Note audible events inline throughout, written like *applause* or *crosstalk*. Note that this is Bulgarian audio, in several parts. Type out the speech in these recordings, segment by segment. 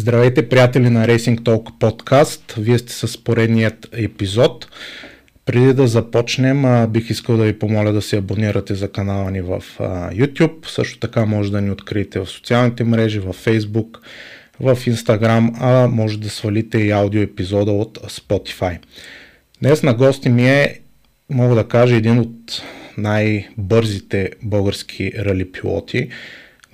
Здравейте, приятели на Racing Talk подкаст. Вие сте с поредният епизод. Преди да започнем, бих искал да ви помоля да се абонирате за канала ни в YouTube. Също така може да ни откриете в социалните мрежи, в Facebook, в Instagram, а може да свалите и аудио епизода от Spotify. Днес на гости ми е, мога да кажа, един от най-бързите български рали пилоти.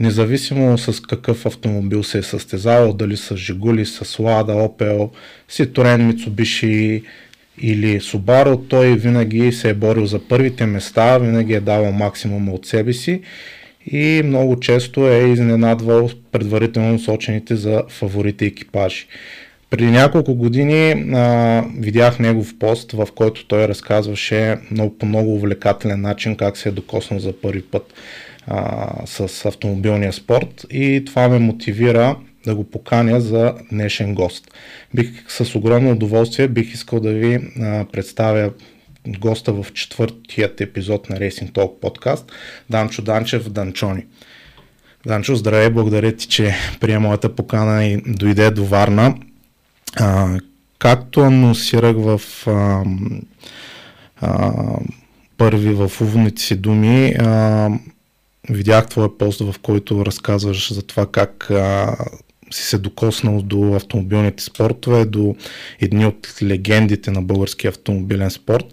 Независимо с какъв автомобил се е състезавал, дали с Жигули, с Лада, Opel, Citroen, Mitsubishi или Subaru, той винаги се е борил за първите места, винаги е давал максимума от себе си и много често е изненадвал предварително сочените за фаворите екипажи. Преди няколко години а, видях негов пост, в който той разказваше много, по много увлекателен начин как се е докоснал за първи път а, с автомобилния спорт и това ме мотивира да го поканя за днешен гост. Бих с огромно удоволствие бих искал да ви а, представя госта в четвъртият епизод на Racing Talk подкаст, Данчо Данчев Данчони. Данчо, здравей, благодаря ти, че прия моята покана и дойде до Варна. А, както анонсирах в а, а, първи в уводните си думи, а, видях твоя пост, в който разказваш за това как а, си се докоснал до автомобилните спортове, до едни от легендите на българския автомобилен спорт.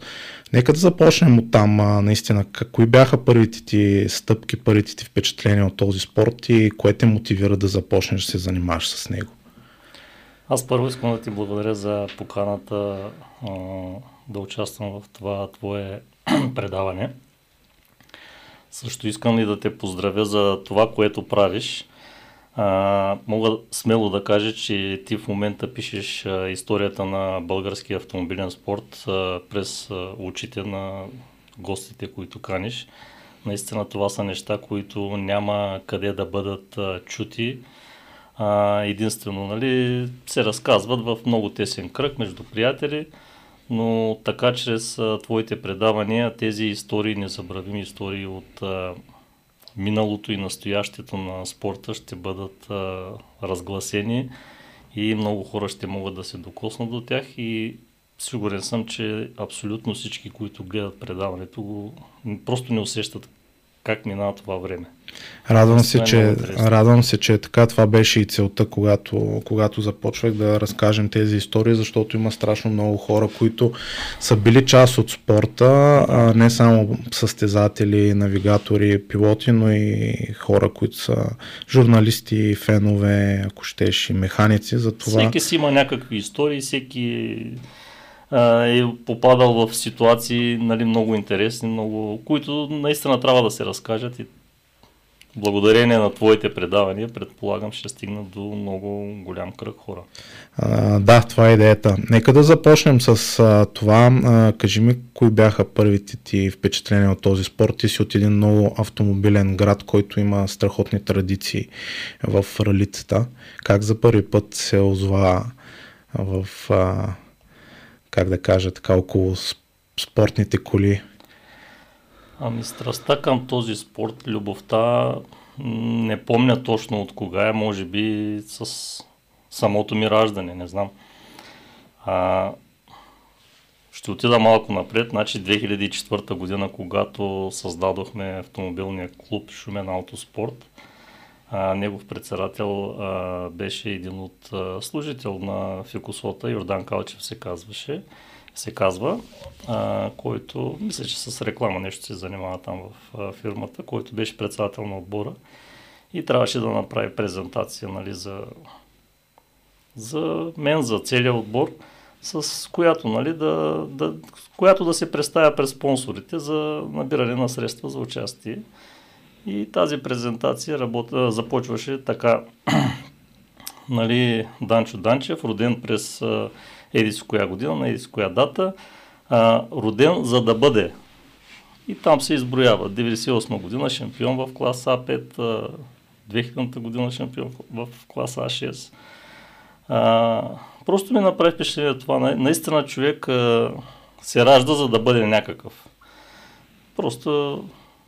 Нека да започнем от там. А, наистина, кои бяха първите ти стъпки, първите ти впечатления от този спорт и кое те мотивира да започнеш да се занимаваш с него? Аз първо искам да ти благодаря за поканата а, да участвам в това твое *clears throat* предаване. Също искам и да те поздравя за това, което правиш. А, мога смело да кажа, че ти в момента пишеш а, историята на българския автомобилен спорт а, през а, очите на гостите, които каниш. Наистина това са неща, които няма къде да бъдат а, чути. А, единствено, нали, се разказват в много тесен кръг между приятели но така чрез твоите предавания тези истории, незабравими истории от миналото и настоящето на спорта ще бъдат разгласени и много хора ще могат да се докоснат до тях и сигурен съм, че абсолютно всички, които гледат предаването, просто не усещат как минава това време. Радвам се, че, радвам се, че така това беше и целта, когато, когато започвах да разкажем тези истории, защото има страшно много хора, които са били част от спорта, а не само състезатели, навигатори, пилоти, но и хора, които са журналисти, фенове, ако щеш и механици. За това... Всеки си има някакви истории, всеки е попадал в ситуации нали, много интересни, много, които наистина трябва да се разкажат и благодарение на твоите предавания, предполагам, ще стигнат до много голям кръг хора. А, да, това е идеята. Нека да започнем с а, това. А, кажи ми, кои бяха първите ти впечатления от този спорт? Ти си от един много автомобилен град, който има страхотни традиции в ралицата. Как за първи път се озва в а, как да кажа, така около спортните коли? Ами страстта към този спорт, любовта, не помня точно от кога е, може би с самото ми раждане, не знам. А, ще отида малко напред, значи 2004 година, когато създадохме автомобилния клуб Шумен Автоспорт, а, негов председател а, беше един от а, служител на Фикусота, Йордан Калчев се казваше, се казва, а, който, мисля, че с реклама нещо се занимава там в а, фирмата, който беше председател на отбора и трябваше да направи презентация нали, за, за мен, за целият отбор, с която, нали, да, да, която да се представя през спонсорите за набиране на средства за участие. И тази презентация работа, започваше така. *clears throat* нали, Данчо Данчев, роден през Едис коя година, на Едис коя дата, а, роден за да бъде. И там се изброява. 98 година шампион в клас А5, 2000 година шампион в клас А6. А, просто ми направи впечатление това. Наистина човек а, се ражда за да бъде някакъв. Просто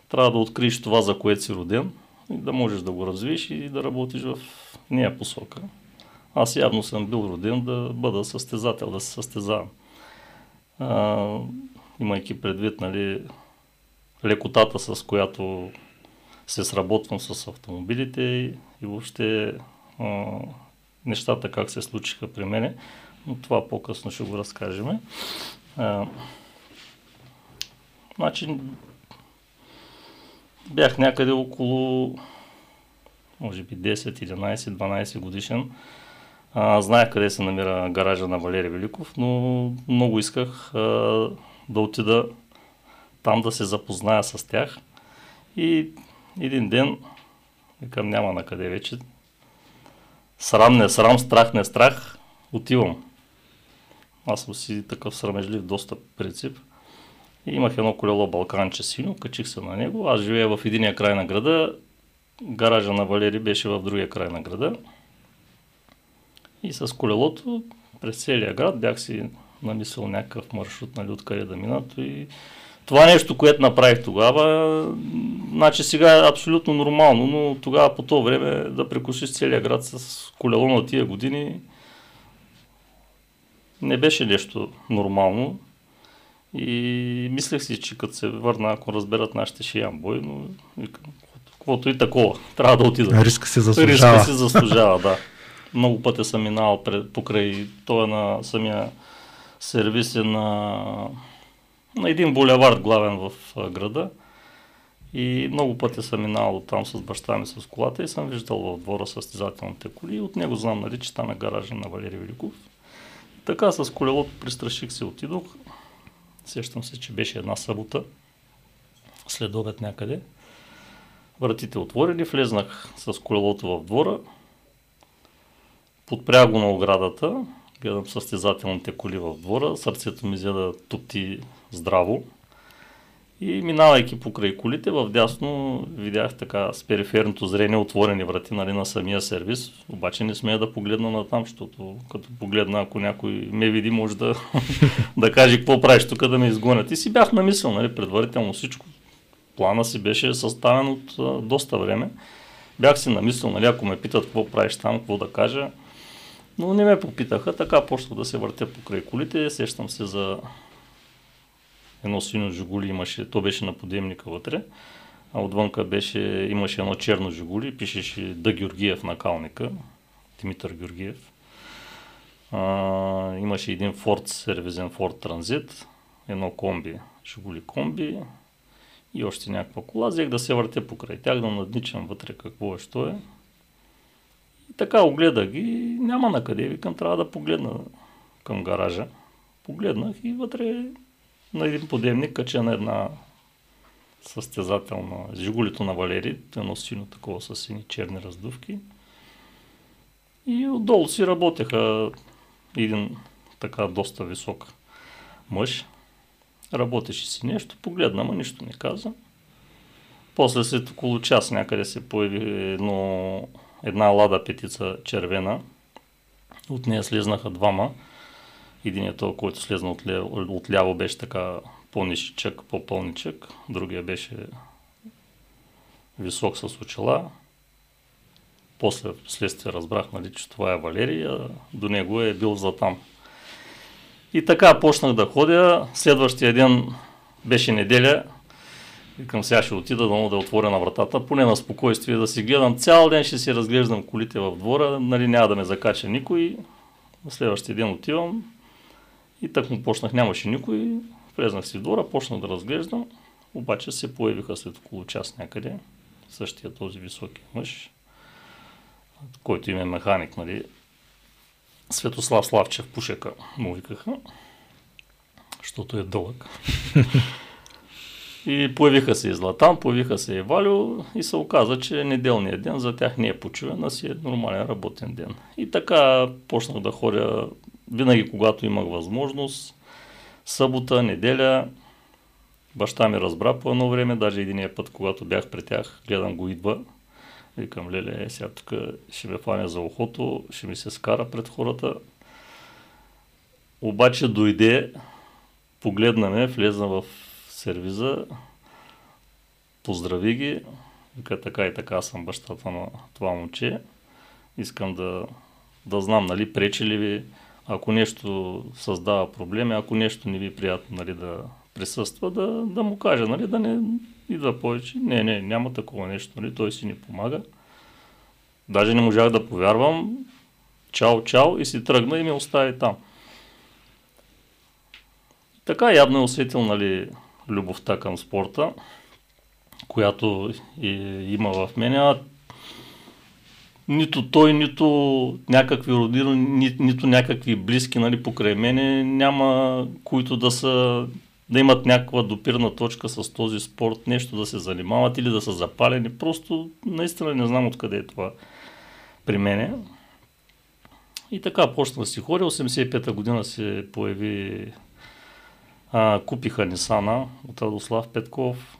трябва да откриеш това, за което си роден и да можеш да го развиеш и да работиш в нея посока. аз явно съм бил роден да бъда състезател, да се състезавам. А, имайки предвид, нали, лекотата, с която се сработвам с автомобилите и, въобще а, нещата как се случиха при мене, но това по-късно ще го разкажем. А, значи, бях някъде около, може би 10, 11, 12 годишен. А, знаех къде се намира гаража на Валерий Великов, но много исках а, да отида там да се запозная с тях. И един ден, викам няма на къде вече, срам не срам, страх не страх, отивам. Аз съм си такъв срамежлив доста принцип. И имах едно колело Балканче сино, качих се на него. Аз живея в единия край на града, гаража на Валери беше в другия край на града. И с колелото през целия град бях си намислил някакъв маршрут, нали, откъде да минат. И това нещо, което направих тогава, значи сега е абсолютно нормално, но тогава по то време да прекусиш целия град с колело на тия години не беше нещо нормално. И мислех си, че като се върна, ако разберат нашите ще ям бой, но каквото и такова, трябва да отида. Риска се заслужава. Риска се заслужава, да. Много пъти съм минал пред, покрай той на самия сервис е на на един булевард главен в града. И много пъти съм минал там с баща ми с колата и съм виждал в двора състезателните коли. И от него знам, нали, че там е гаража на Валерий Великов. Така с колелото пристраших се, отидох. Сещам се, че беше една събота. След обед някъде. Вратите отворени, влезнах с колелото в двора. Подпря го на оградата, гледам състезателните коли в двора, сърцето ми взе да тупти здраво. И минавайки покрай колите, в дясно видях така с периферното зрение отворени врати нали, на самия сервис, обаче не смея да погледна на там, защото като погледна, ако някой ме види, може да, *laughs* да каже какво правиш тук да ме изгонят. И си бях намислил, нали, предварително всичко. Плана си беше съставен от а, доста време. Бях си намислил, нали, ако ме питат какво правиш там, какво да кажа. Но не ме попитаха, така почнах да се въртя покрай колите, сещам се за едно сино жигули имаше, то беше на подемника вътре, а отвънка беше, имаше едно черно жигули, пишеше Да Георгиев на калника, Димитър Георгиев. А, имаше един Ford сервизен Ford Transit, едно комби, жигули комби и още някаква кола. Взех да се въртя покрай тях, да надничам вътре какво е, що е. И така огледах ги, няма на къде, викам, трябва да погледна към гаража. Погледнах и вътре на един подемник, кача на една състезателна Жигулито на Валери, едно сино такова с сини черни раздувки. И отдолу си работеха един така доста висок мъж. Работеше си нещо, погледна, ма нищо не каза. После след около час някъде се появи едно, една лада петица червена. От нея слезнаха двама Единият който слезна отляво, отляво беше така по-нишичък, по-пълничък. Другия беше висок с очила. После следствие разбрах, нали, че това е Валерия, до него е бил за там. И така почнах да ходя. Следващия ден беше неделя. Викам сега ще отида да, да отворя на вратата, поне на спокойствие да си гледам. Цял ден ще си разглеждам колите в двора, нали няма да ме закача никой. На следващия ден отивам, и так му почнах, нямаше никой, влезнах си в двора, почнах да разглеждам, обаче се появиха след около час някъде, същия този високи мъж, който им е механик, нали, Светослав Славчев Пушека му викаха, защото е дълъг. *laughs* И появиха се и Златан, появиха се и Валю и се оказа, че неделният ден за тях не е почивен, а си е нормален работен ден. И така почнах да ходя винаги когато имах възможност, събота, неделя, баща ми разбра по едно време, даже единия път, когато бях при тях, гледам го идва, викам, леле, е, сега тук ще ме фане за ухото, ще ми се скара пред хората. Обаче дойде, погледна ме, влезна в сервиза, поздрави ги, вика така и така съм бащата на това момче, искам да да знам, нали, пречи ли ви, ако нещо създава проблеми, ако нещо не ви е приятно нали, да присъства, да, да му каже, нали, да не идва повече. Не, не, няма такова нещо, нали, той си ни помага. Даже не можах да повярвам. Чао, чао и си тръгна и ме остави там. Така явно е усетил нали, любовта към спорта, която и, има в мене. Нито той, нито някакви родини, ни, нито някакви близки нали, покрай мене няма, които да са да имат някаква допирна точка с този спорт, нещо да се занимават или да са запалени. Просто наистина не знам откъде е това при мене. И така почна си ходя. 85-та година се появи а, купиха Нисана от Радослав Петков.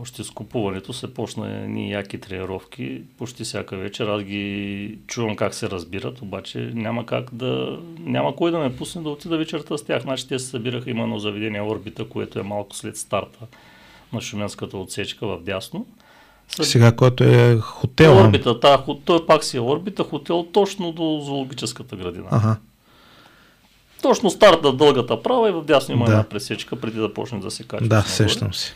Още с купуването се почна ни яки тренировки, почти всяка вечер. Аз ги чувам как се разбират, обаче няма как да... Няма кой да ме пусне да отида вечерта с тях. Значи те се събираха, има едно заведение Орбита, което е малко след старта на Шуменската отсечка в дясно. Съд... Сега, който е хотел. Орбита, да, той пак си е Орбита, хотел точно до зоологическата градина. Ага. Точно старта дългата права и в дясно има да. една пресечка преди да почне да се качва. Да, сещам си.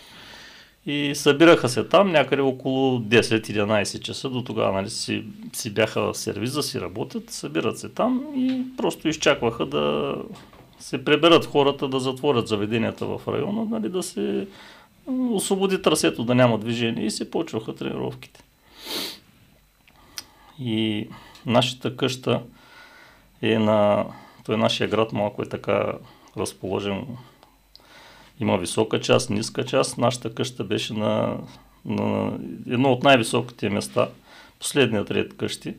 И събираха се там някъде около 10-11 часа. До тогава нали, си, си бяха в сервиз да си работят, събират се там и просто изчакваха да се преберат хората, да затворят заведенията в района, нали, да се освободи трасето, да няма движение и се почваха тренировките. И нашата къща е на... Той нашия град малко е така разположен има висока част, ниска част. Нашата къща беше на, на едно от най-високите места, последният ред къщи.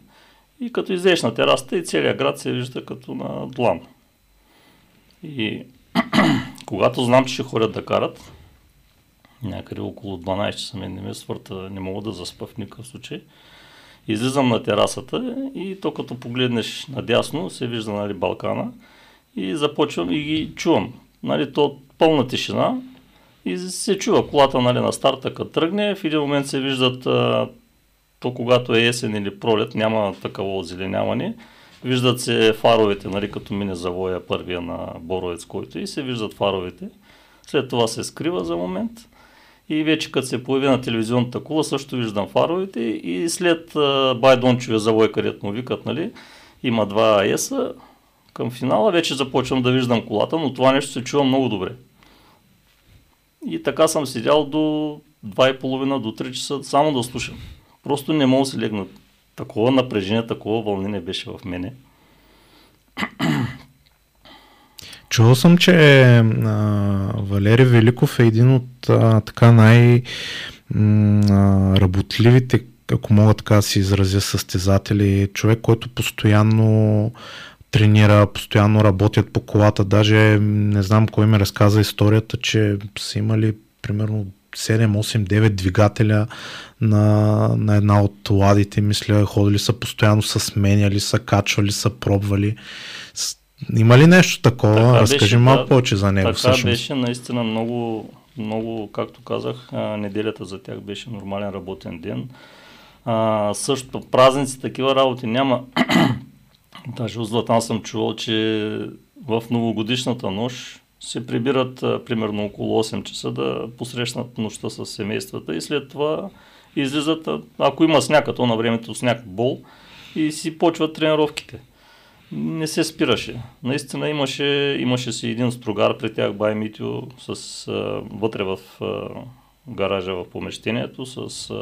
И като излезеш на терасата и целият град се вижда като на длан. И *clears throat* когато знам, че ще ходят да карат, някъде около 12 часа мен не ме свърта, не мога да заспа в никакъв случай. Излизам на терасата и то като погледнеш надясно се вижда нали, Балкана и започвам и ги чувам. Нали, то пълна тишина и се чува колата нали, на старта, като тръгне. В един момент се виждат, а, то когато е есен или пролет, няма такава озеленяване. Виждат се фаровете, нали, като мине завоя първия на Боровец, който и се виждат фаровете. След това се скрива за момент. И вече като се появи на телевизионната кула, също виждам фаровете. И след Байдончовия завой, където му викат, нали, има два ЕСа, към финала вече започвам да виждам колата, но това нещо се чува много добре. И така съм седял до 2.30 до 3 часа само да слушам. Просто не мога да се легна. Такова напрежение, такова вълнение беше в мене. *clears throat* Чувал съм, че а, Валери Великов е един от а, така най- работливите, ако мога така да си изразя, състезатели. Човек, който постоянно тренира, постоянно работят по колата. Даже не знам кой ми разказа историята, че са имали примерно 7, 8, 9 двигателя на, на една от ладите, мисля, ходили са постоянно, са сменяли, са качвали, са пробвали. Има ли нещо такова? Така Разкажи беше, малко повече за него. Така всъщност. беше наистина много, много, както казах, неделята за тях беше нормален работен ден. А, също празници, такива работи няма. *clears throat* Даже от Златан съм чувал, че в новогодишната нощ се прибират примерно около 8 часа да посрещнат нощта с семействата и след това излизат, ако има сняг, то на времето сняг бол и си почват тренировките. Не се спираше. Наистина имаше, имаше си един стругар при тях, Бай Митио, с, вътре в гаража в помещението, с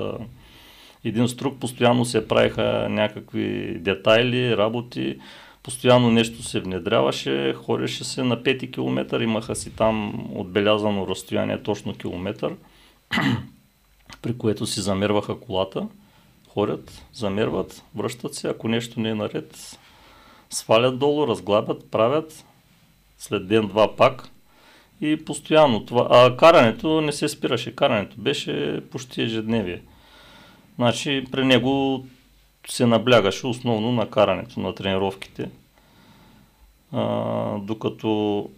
един струк, постоянно се правиха някакви детайли, работи, постоянно нещо се внедряваше, ходеше се на 5 км, имаха си там отбелязано разстояние точно километър, *clears throat* при което си замерваха колата, ходят, замерват, връщат се, ако нещо не е наред, свалят долу, разглабят, правят, след ден-два пак и постоянно това. А карането не се спираше, карането беше почти ежедневие. Значи при него се наблягаше основно на карането, на тренировките. А, докато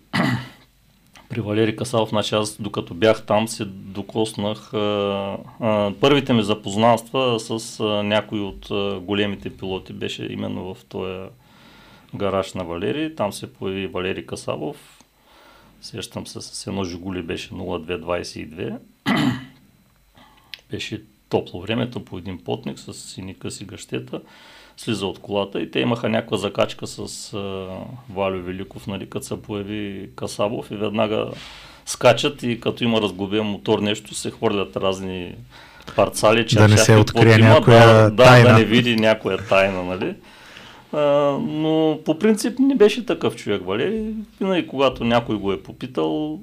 *clears throat* при Валери Касалов, значи аз докато бях там се докоснах а, а, първите ми запознанства с а, някои от а, големите пилоти беше именно в този гараж на Валери. Там се появи Валери Касалов. Сещам се с едно Жигули беше 0222. *clears throat* беше топло времето по един потник с сини къси гъщета слиза от колата и те имаха някаква закачка с а, Валю Великов, нали, като се появи Касабов и веднага скачат и като има разглобен мотор нещо се хвърлят разни парцали, че да не се открие някоя да, тайна. Да, да не види някоя тайна, нали. А, но по принцип не беше такъв човек, Валери. Винаги когато някой го е попитал.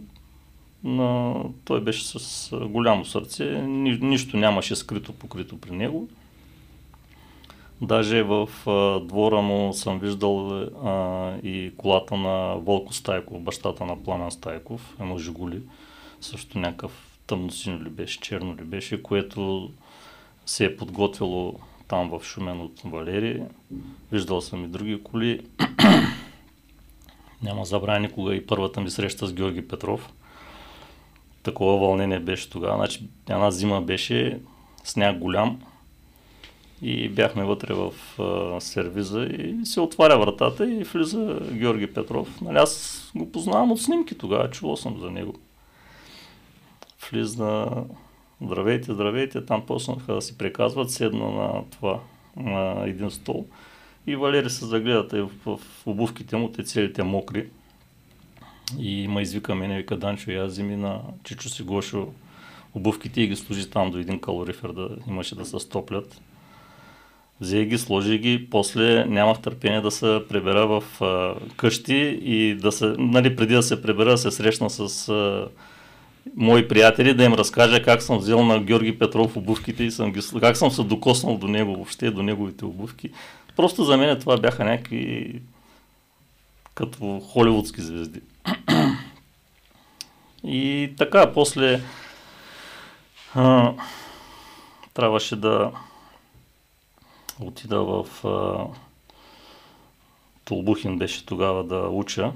Той беше с голямо сърце, Ни, нищо нямаше скрито покрито при него. Даже в а, двора му съм виждал а, и колата на Волко Стайков, бащата на Пламен Стайков, едно Жигули, също някакъв тъмносиньо ли беше, черно ли беше, което се е подготвило там в Шумен от Валери. Виждал съм и други коли. *clears throat* Няма забравя никога и първата ми среща с Георги Петров. Такова вълнение беше тогава. Значи, една зима беше, сняг голям, и бяхме вътре в а, сервиза и се отваря вратата и влиза Георги Петров. Нали, аз го познавам от снимки тогава, чувал съм за него. Влиза, здравейте, здравейте, там почнаха да си приказват, седна на това, на един стол. И Валери се загледат в, в обувките му, те целите мокри. И ма извика мене, вика Данчо, аз вземи на Чичо си Гошо обувките и ги служи там до един калорифер да имаше да се стоплят. Взе ги, сложи ги, после нямах търпение да се прибера в а, къщи и да се, нали, преди да се прибера, да се срещна с а, мои приятели, да им разкажа как съм взел на Георги Петров обувките и съм ги, как съм се докоснал до него въобще, до неговите обувки. Просто за мен това бяха някакви като холивудски звезди. И така, после а, трябваше да отида в а, Толбухин беше тогава да уча.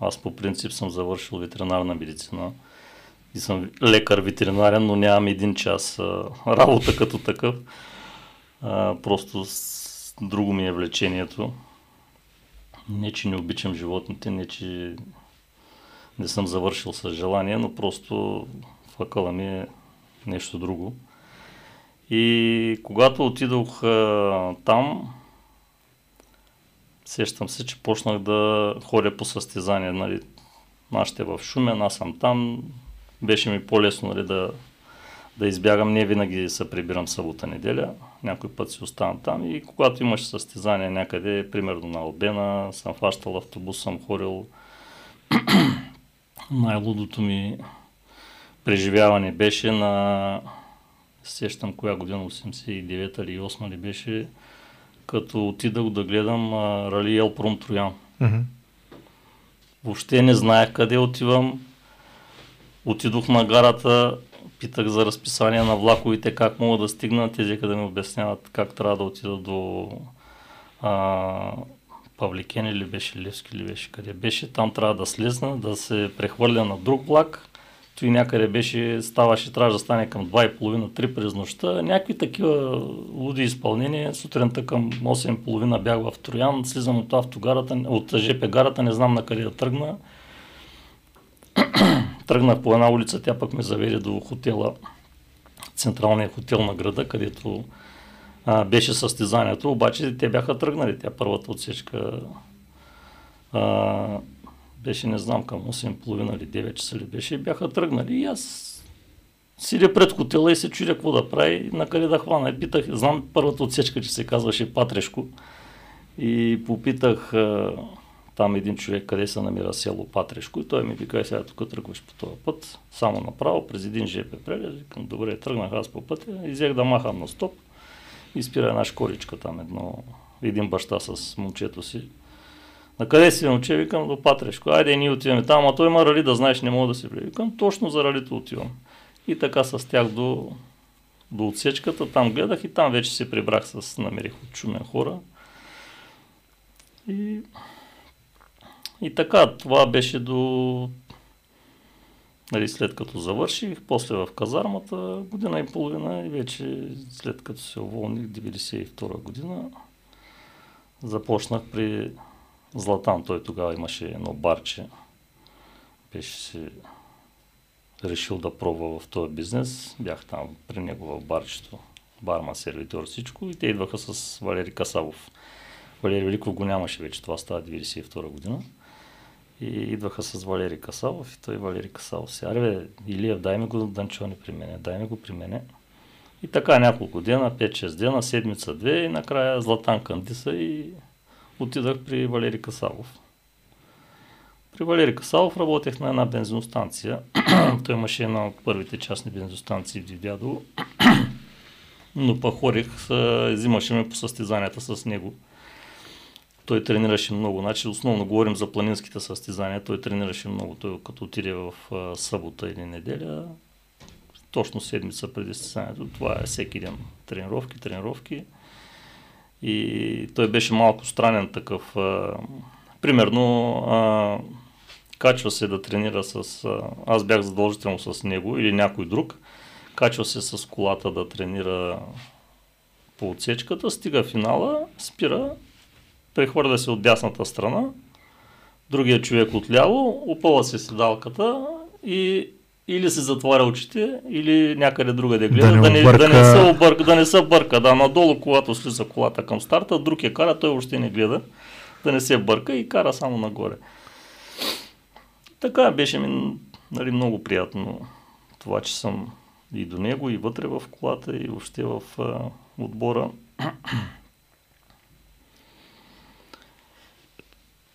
Аз по принцип съм завършил ветеринарна медицина и съм лекар ветеринарен, но нямам един час а, работа като такъв. А, просто с, друго ми е влечението. Не, че не обичам животните, не, че не съм завършил с желание, но просто факъла ми е нещо друго. И когато отидох а, там, сещам се, че почнах да ходя по състезания. Нали, нашите в Шумен, аз съм там. Беше ми по-лесно нали, да, да избягам. Не винаги се прибирам събота неделя. Някой път си оставам там. И когато имаш състезания някъде, примерно на Албена, съм фащал автобус, съм ходил. Най-лудото ми преживяване беше на сещам коя година, 89-та или 8 ли беше, като отидах да гледам а, Рали Елпром Троян. Mm-hmm. Въобще не знаех къде отивам. Отидох на гарата, питах за разписание на влаковете, как мога да стигна. Тези къде ми обясняват как трябва да отида до а, Павликен или беше Левски или беше къде беше. Там трябва да слезна, да се прехвърля на друг влак той някъде беше, ставаше, трябваше да стане към 2.30-3 през нощта. Някакви такива луди изпълнения. Сутринта към 8.30 бях в Троян, слизам от автогарата, от ЖП гарата, не знам на къде да тръгна. *clears throat* Тръгнах по една улица, тя пък ме заведе до хотела, централния хотел на града, където а, беше състезанието, обаче те бяха тръгнали, тя първата отсечка а, беше, не знам, към 8.30 или 9 часа ли беше, и бяха тръгнали. И аз сидя пред хотела и се чудя какво да прави, на къде да хвана. И питах, знам първата отсечка, че се казваше Патрешко. И попитах а, там един човек, къде се намира село Патрешко. И той ми вика, сега тук тръгваш по този път, само направо, през един ЖП прелез. Викам, добре, тръгнах аз по пътя и взех да махам на стоп. И спира една школичка там, едно, един баща с момчето си на къде си момче? Викам до Патрешко. Айде, ние отиваме там, а той има рали, да знаеш, не мога да се влезе. Викам, точно за ралито отивам. И така с тях до, до отсечката, там гледах и там вече се прибрах с, намерих от чумен хора. И, и така, това беше до Нали, след като завърших, после в казармата, година и половина и вече след като се уволних 92 година, започнах при Златан. Той тогава имаше едно барче. Беше си решил да пробва в този бизнес. Бях там при него в барчето. Барма, сервитор, всичко. И те идваха с Валери Касавов. Валери Великов го нямаше вече. Това става 92 година. И идваха с Валери Касавов и той Валери Касавов си, аре Илия, дай ми го Данчони при мене, дай ми го при мене. И така няколко дена, 5-6 дена, седмица, две и накрая Златан Кандиса и отидах при Валери Касавов. При Валери Касалов работех на една бензиностанция. *clears throat* Той имаше една от първите частни бензиностанции в Дидядово. *clears throat* Но пък хорих, взимаше ме по състезанията с него. Той тренираше много. Значи, основно говорим за планинските състезания. Той тренираше много. Той като отиде в събота или неделя, точно седмица преди състезанието, това е всеки ден тренировки, тренировки. И той беше малко странен такъв. А, примерно, а, качва се да тренира с... А, аз бях задължително с него или някой друг. Качва се с колата да тренира по отсечката, стига финала, спира, прехвърля се от дясната страна, другия човек отляво, опъва се седалката и или се затваря очите, или някъде друга да гледа, да не, да не, да не се обърка, да не се бърка. Да, надолу, когато слиза колата към старта, друг я кара, той въобще не гледа, да не се бърка и кара само нагоре. Така беше ми нали, много приятно това, че съм и до него, и вътре в колата, и въобще в а, отбора.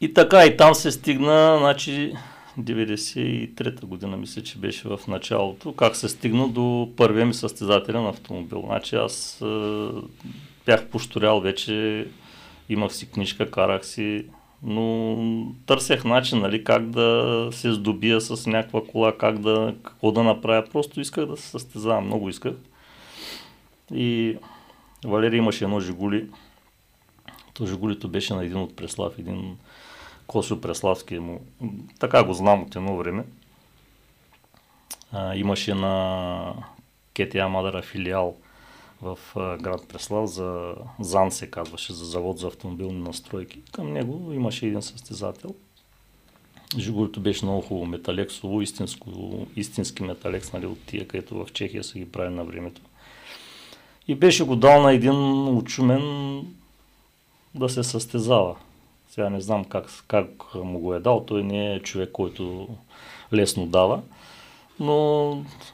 И така, и там се стигна, значи, 93-та година, мисля, че беше в началото, как се стигна до първия ми състезателен автомобил. Значи аз е, бях пошторял вече, имах си книжка, карах си, но търсех начин, нали, как да се здобия с някаква кола, как да, какво да направя. Просто исках да се състезавам, много исках. И Валерий имаше едно Жигули. То Жигулито беше на един от Преслав, един Косо Преславски му. Така го знам от едно време. А, имаше на КТА Мадара филиал в а, град Преслав за ЗАН се казваше, за завод за автомобилни настройки. Към него имаше един състезател. Жигулито беше много хубаво, металексово, истинско, истински металекс, нали, от тия, където в Чехия са ги прави на времето. И беше го дал на един учумен да се състезава. Сега не знам как, как му го е дал. Той не е човек, който лесно дава. Но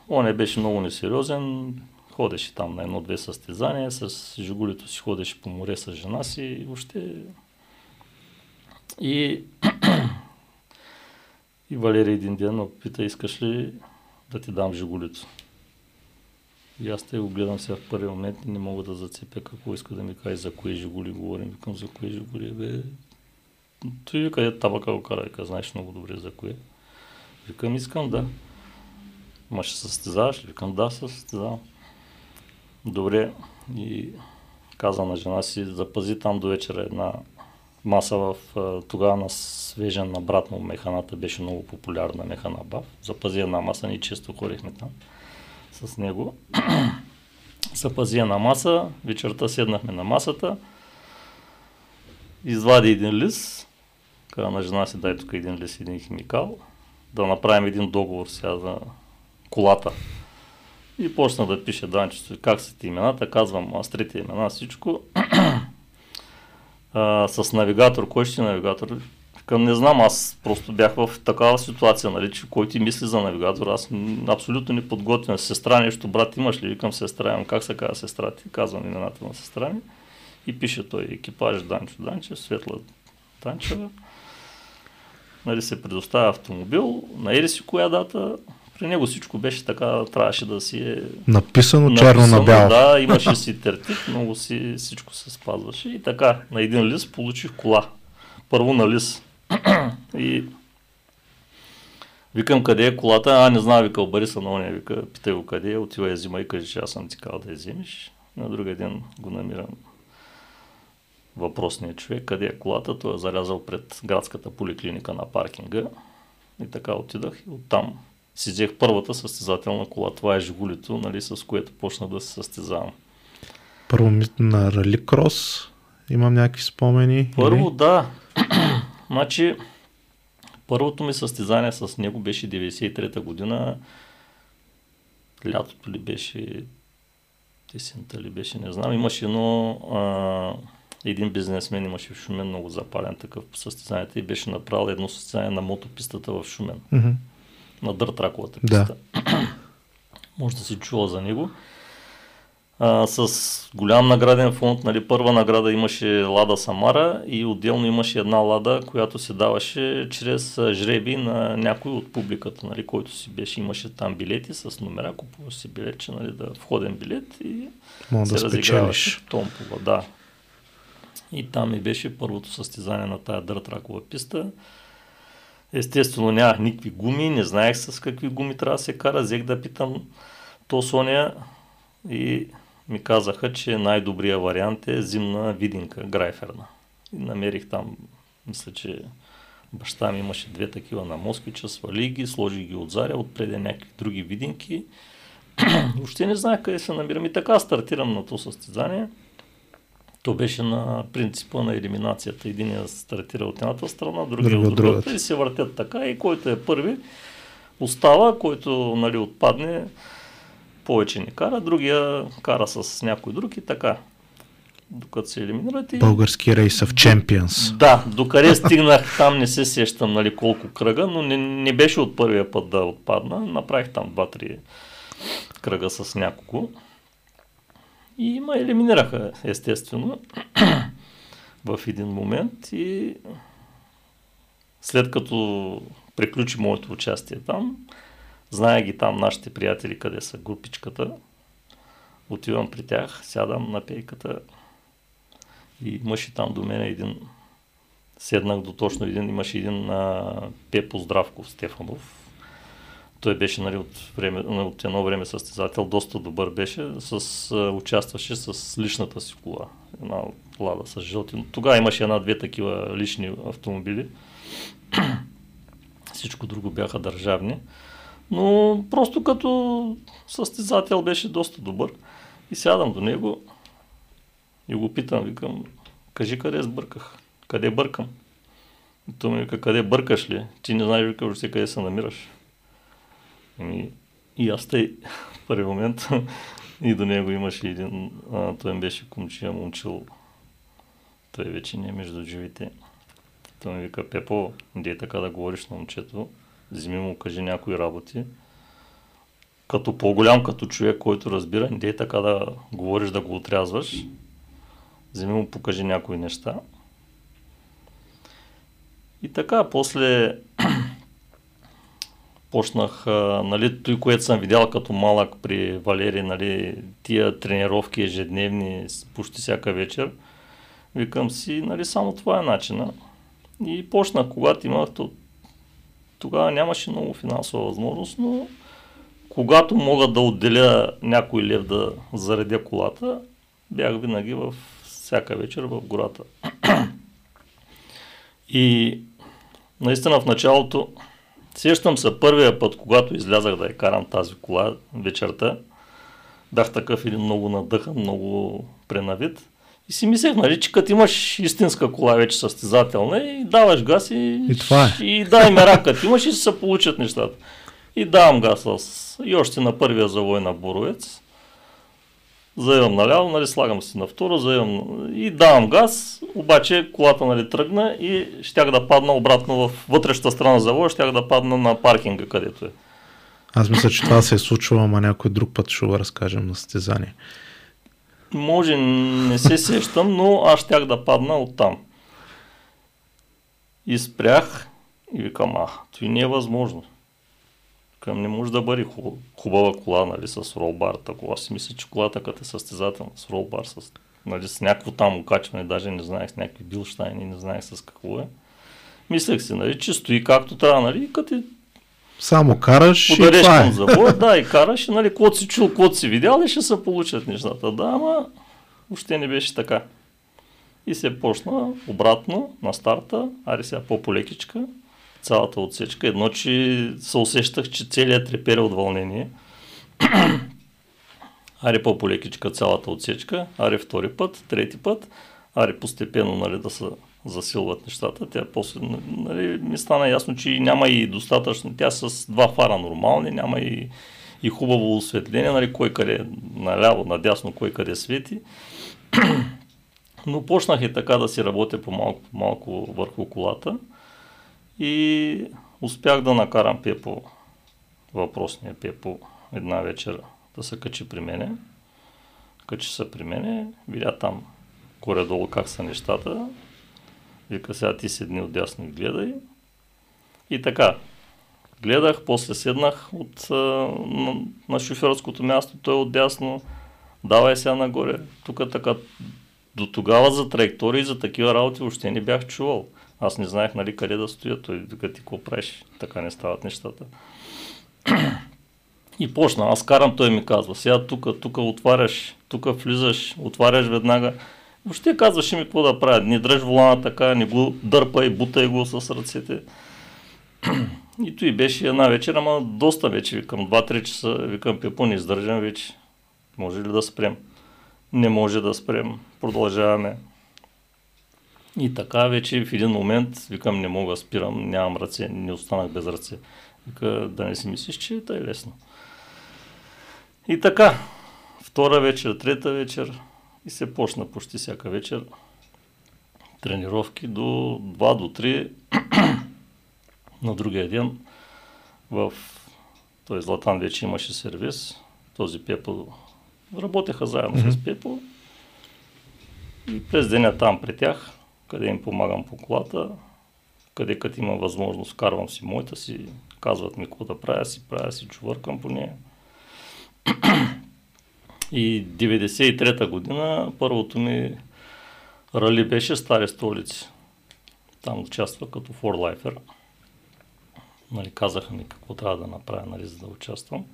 он не беше много несериозен. Ходеше там на едно-две състезания. С жигулито си ходеше по море с жена си. Въобще... И, *clears throat* и Валерий един ден пита, искаш ли да ти дам жигулито? И аз те го гледам сега в първи момент и не мога да зацепя какво иска да ми каже, за кое жигули говорим. Викам, за кое жигули, бе, той вика, е табака го кара, вика, знаеш много добре за кое. Викам, искам да. Ма ще състезаваш ли? Викам, да, състезавам. Добре. И каза на жена си, запази там до вечера една маса в тогава на свежен на брат му механата беше много популярна механа Бав. Запази една маса, ние често ходихме там с него. *clears throat* Запази една маса, вечерта седнахме на масата, извади един лист, каза на жена си, дай тук един лист, един химикал, да направим един договор сега за колата. И почна да пише данчето, как са ти имената, казвам аз трети имена, всичко. *clears throat* а, с навигатор, кой ще е навигатор? Към не знам, аз просто бях в такава ситуация, нали, че кой ти мисли за навигатор, аз абсолютно не подготвям. Сестра нещо, брат имаш ли? Викам сестра, имам. Как се казва сестра ти? Казвам имената на сестра ми. И пише той екипаж Данчо Данчев, Светла Данчева нали, се предоставя автомобил, на си коя дата, при него всичко беше така, трябваше да си е... Написано, написано черно на бяло. Да, *laughs* имаше си тертип, много си, всичко се спазваше. И така, на един лист получих кола. Първо на лист. и викам къде е колата, а не знам, вика, обари се на оня, вика, питай го къде е, отива я взима и кажи, че аз съм ти казал да я вземеш. На другия ден го намирам въпросният човек, къде е колата, той е зарязал пред градската поликлиника на паркинга. И така отидах и оттам си взех първата състезателна кола. Това е Жигулито, нали, с което почна да се състезавам. Първо на Рали Крос имам някакви спомени. Първо, или? да. *clears throat* значи, първото ми състезание с него беше 93-та година. Лятото ли беше, тесента ли беше, не знам. Имаше едно, а, един бизнесмен имаше в Шумен много запален такъв по състезанията и беше направил едно състезание на мотопистата в Шумен. Mm-hmm. На дъртраковата писта. Да. *clears throat* Може да си чула за него а, с голям награден фонд. Нали, първа награда имаше Лада Самара и отделно имаше една Лада, която се даваше чрез жреби на някой от публиката, нали, който си беше. Имаше там билети с номера, купуваш си билетче, нали, да, входен билет и Мога се да разиграваш томпова. Да. И там ми беше първото състезание на тая дъртракова писта. Естествено нямах никакви гуми, не знаех с какви гуми трябва да се кара. Взех да питам то Соня и ми казаха, че най-добрият вариант е зимна видинка, грайферна. И намерих там, мисля, че баща ми имаше две такива на Москвича, свали ги, сложи ги от заря, отпреди някакви други видинки. *clears throat* Въобще не знаех къде се намирам и така стартирам на то състезание. То беше на принципа на елиминацията. Единият стартира от едната страна, другия от другата и се въртят така и който е първи остава, който нали, отпадне, повече не кара, другия кара с някой друг и така. Докато се елиминират и... Български рейс в Champions. Да, докъде стигнах там не се сещам нали, колко кръга, но не, не беше от първия път да отпадна. Направих там 2-3 кръга с няколко. И ме елиминираха, естествено, *clears throat* в един момент и след като приключи моето участие там, Зная ги там нашите приятели къде са групичката. Отивам при тях, сядам на пейката и имаше там до мен един седнах до точно един, имаше един а, Пепо Здравков Стефанов. Той беше нали, от, време, от едно време състезател, доста добър беше, с, участваше с личната си кола, една лада с жълти. Тогава имаше една-две такива лични автомобили. *clears throat* Всичко друго бяха държавни. Но просто като състезател беше доста добър. И сядам до него и го питам, викам, кажи къде сбърках, къде бъркам. И той ми вика, къде бъркаш ли? Ти не знаеш, вика, къде се намираш. И, и аз тъй в *laughs* първи момент *laughs* и до него имаше един, а, той беше кумчия момчил, той вече не е между живите. Той ми вика, Пепо, не така да говориш на момчето, вземи му кажи някои работи. Като по-голям, като човек, който разбира, не е така да говориш, да го отрязваш. Вземи му покажи някои неща. И така, после *clears throat* почнах, нали, той, което съм видял като малък при Валери, нали, тия тренировки ежедневни, почти всяка вечер, викам си, нали, само това е начина. И почнах, когато имах тогава нямаше много финансова възможност, но когато мога да отделя някой лев да заредя колата, бях винаги в всяка вечер в гората. *clears throat* И наистина в началото сещам се първия път, когато излязах да я карам тази кола вечерта. Бях такъв един много надъхан, много пренавид. И си мислех, нали, че като имаш истинска кола вече състезателна и даваш газ и, и, това е. и дай мера, като имаш и се получат нещата. И давам газ с... и още на първия завой на Боровец. Заемам наляво, нали, слагам си на второ, заемам и давам газ, обаче колата нали, тръгна и щях да падна обратно в вътрешната страна на завоя, щях да падна на паркинга, където е. Аз мисля, че това се е случвало, ама някой друг път ще го разкажем на състезание. Може, не се сещам, но аз щях да падна оттам. И спрях и викам, а, това не е възможно. Към не може да бъде хубава кола, нали, с ролбар. Такова си мисля, че колата като е състезателна с ролбар, с, нали, с някакво там окачване, даже не знаех с някакви билштайни, не знаех с какво е. Мислех си, нали, че стои както трябва, нали, като е само караш и това е. завод, да, и караш, и, нали, каквото си чул, каквото си видял и ще се получат нещата. Да, ама въобще не беше така. И се почна обратно на старта, аре сега по-полекичка, цялата отсечка. Едно, че се усещах, че целият трепере от вълнение. *clears throat* аре по-полекичка цялата отсечка, аре втори път, трети път, аре постепенно нали, да се засилват нещата. Тя после нали, ми стана ясно, че няма и достатъчно. Тя с два фара нормални, няма и, и хубаво осветление, нали, кой къде наляво, надясно, кой къде свети. *clears throat* Но почнах и така да си работя по-малко, по-малко върху колата и успях да накарам Пепо, въпросния Пепо, една вечер да се качи при мене. Качи се при мене, видя там горе-долу как са нещата. Вика сега ти седни отдясно и гледай. И така, гледах, после седнах от, на, на шофьорското място, той отдясно, давай сега нагоре. Тук така, до тогава за траектории, за такива работи въобще не бях чувал. Аз не знаех нали къде да стоя, той вика ти какво правиш, така не стават нещата. И почна, аз карам, той ми казва, сега тук, тук отваряш, тук влизаш, отваряш веднага. Въобще казваше ми какво да правя. Не дръж волана така, не го дърпай, бутай го с ръцете. И той беше една вечер, ама доста вече, викам 2-3 часа, викам Пепо, не издържам вече. Може ли да спрем? Не може да спрем. Продължаваме. И така вече в един момент, викам, не мога, спирам, нямам ръце, не останах без ръце. Вика, да не си мислиш, че е лесно. И така, втора вечер, трета вечер и се почна почти всяка вечер тренировки до 2 до 3 *clears throat* на другия ден в той Златан вече имаше сервис, този Пепо работеха заедно mm-hmm. с Пепо и през деня там при тях, къде им помагам по колата, къде като има възможност, карвам си моята си, казват ми какво да правя, си правя си чувъркам по нея. *clears throat* И 93-та година първото ми рали беше Стари столици. Там участва като форлайфер. Нали, казаха ми какво трябва да направя, нали, за да участвам.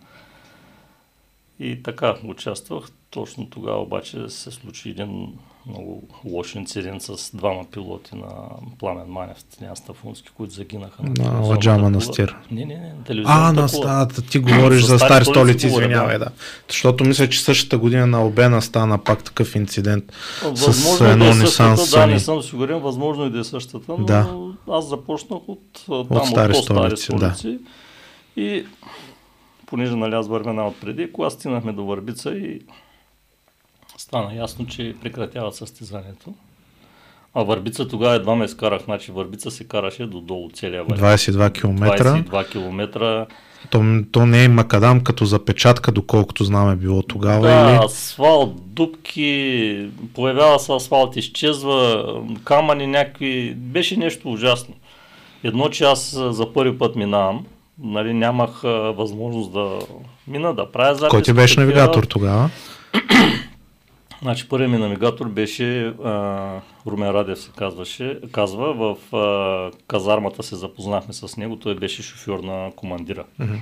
И така участвах. Точно тогава обаче се случи един много лош инцидент с двама пилоти на Пламен Манев, Тинян Стафунски, които загинаха. На, на Ладжа Настир. Не, не, не, А, на, а, ти *clears throat* говориш за, за стари столици, извинявай, да. да. Защото мисля, че същата година на Обена стана пак такъв инцидент възможно с едно да е същата, Да, не съм сигурен, възможно и да е същата, но да. аз започнах от, там, от, стари, от столици, столици. Да. И понеже нали аз вървя отпреди, когато стигнахме до Върбица и стана ясно, че прекратяват състезанието. А Върбица тогава едва ме скарах, значи Върбица се караше до долу целия вариант. 22 км. 22 км. То, то не е макадам като запечатка, доколкото знаме било тогава. Да, или? асфалт, дупки, появява се асфалт, изчезва, камъни някакви. Беше нещо ужасно. Едно, че аз за първи път минавам, нали, нямах а, възможност да мина, да правя запис. Кой ти беше навигатор тогава? *clears throat* Значи първият ми навигатор беше а, Румен Радев се казваше, казва, в а, казармата се запознахме с него, той беше шофьор на командира. Mm-hmm.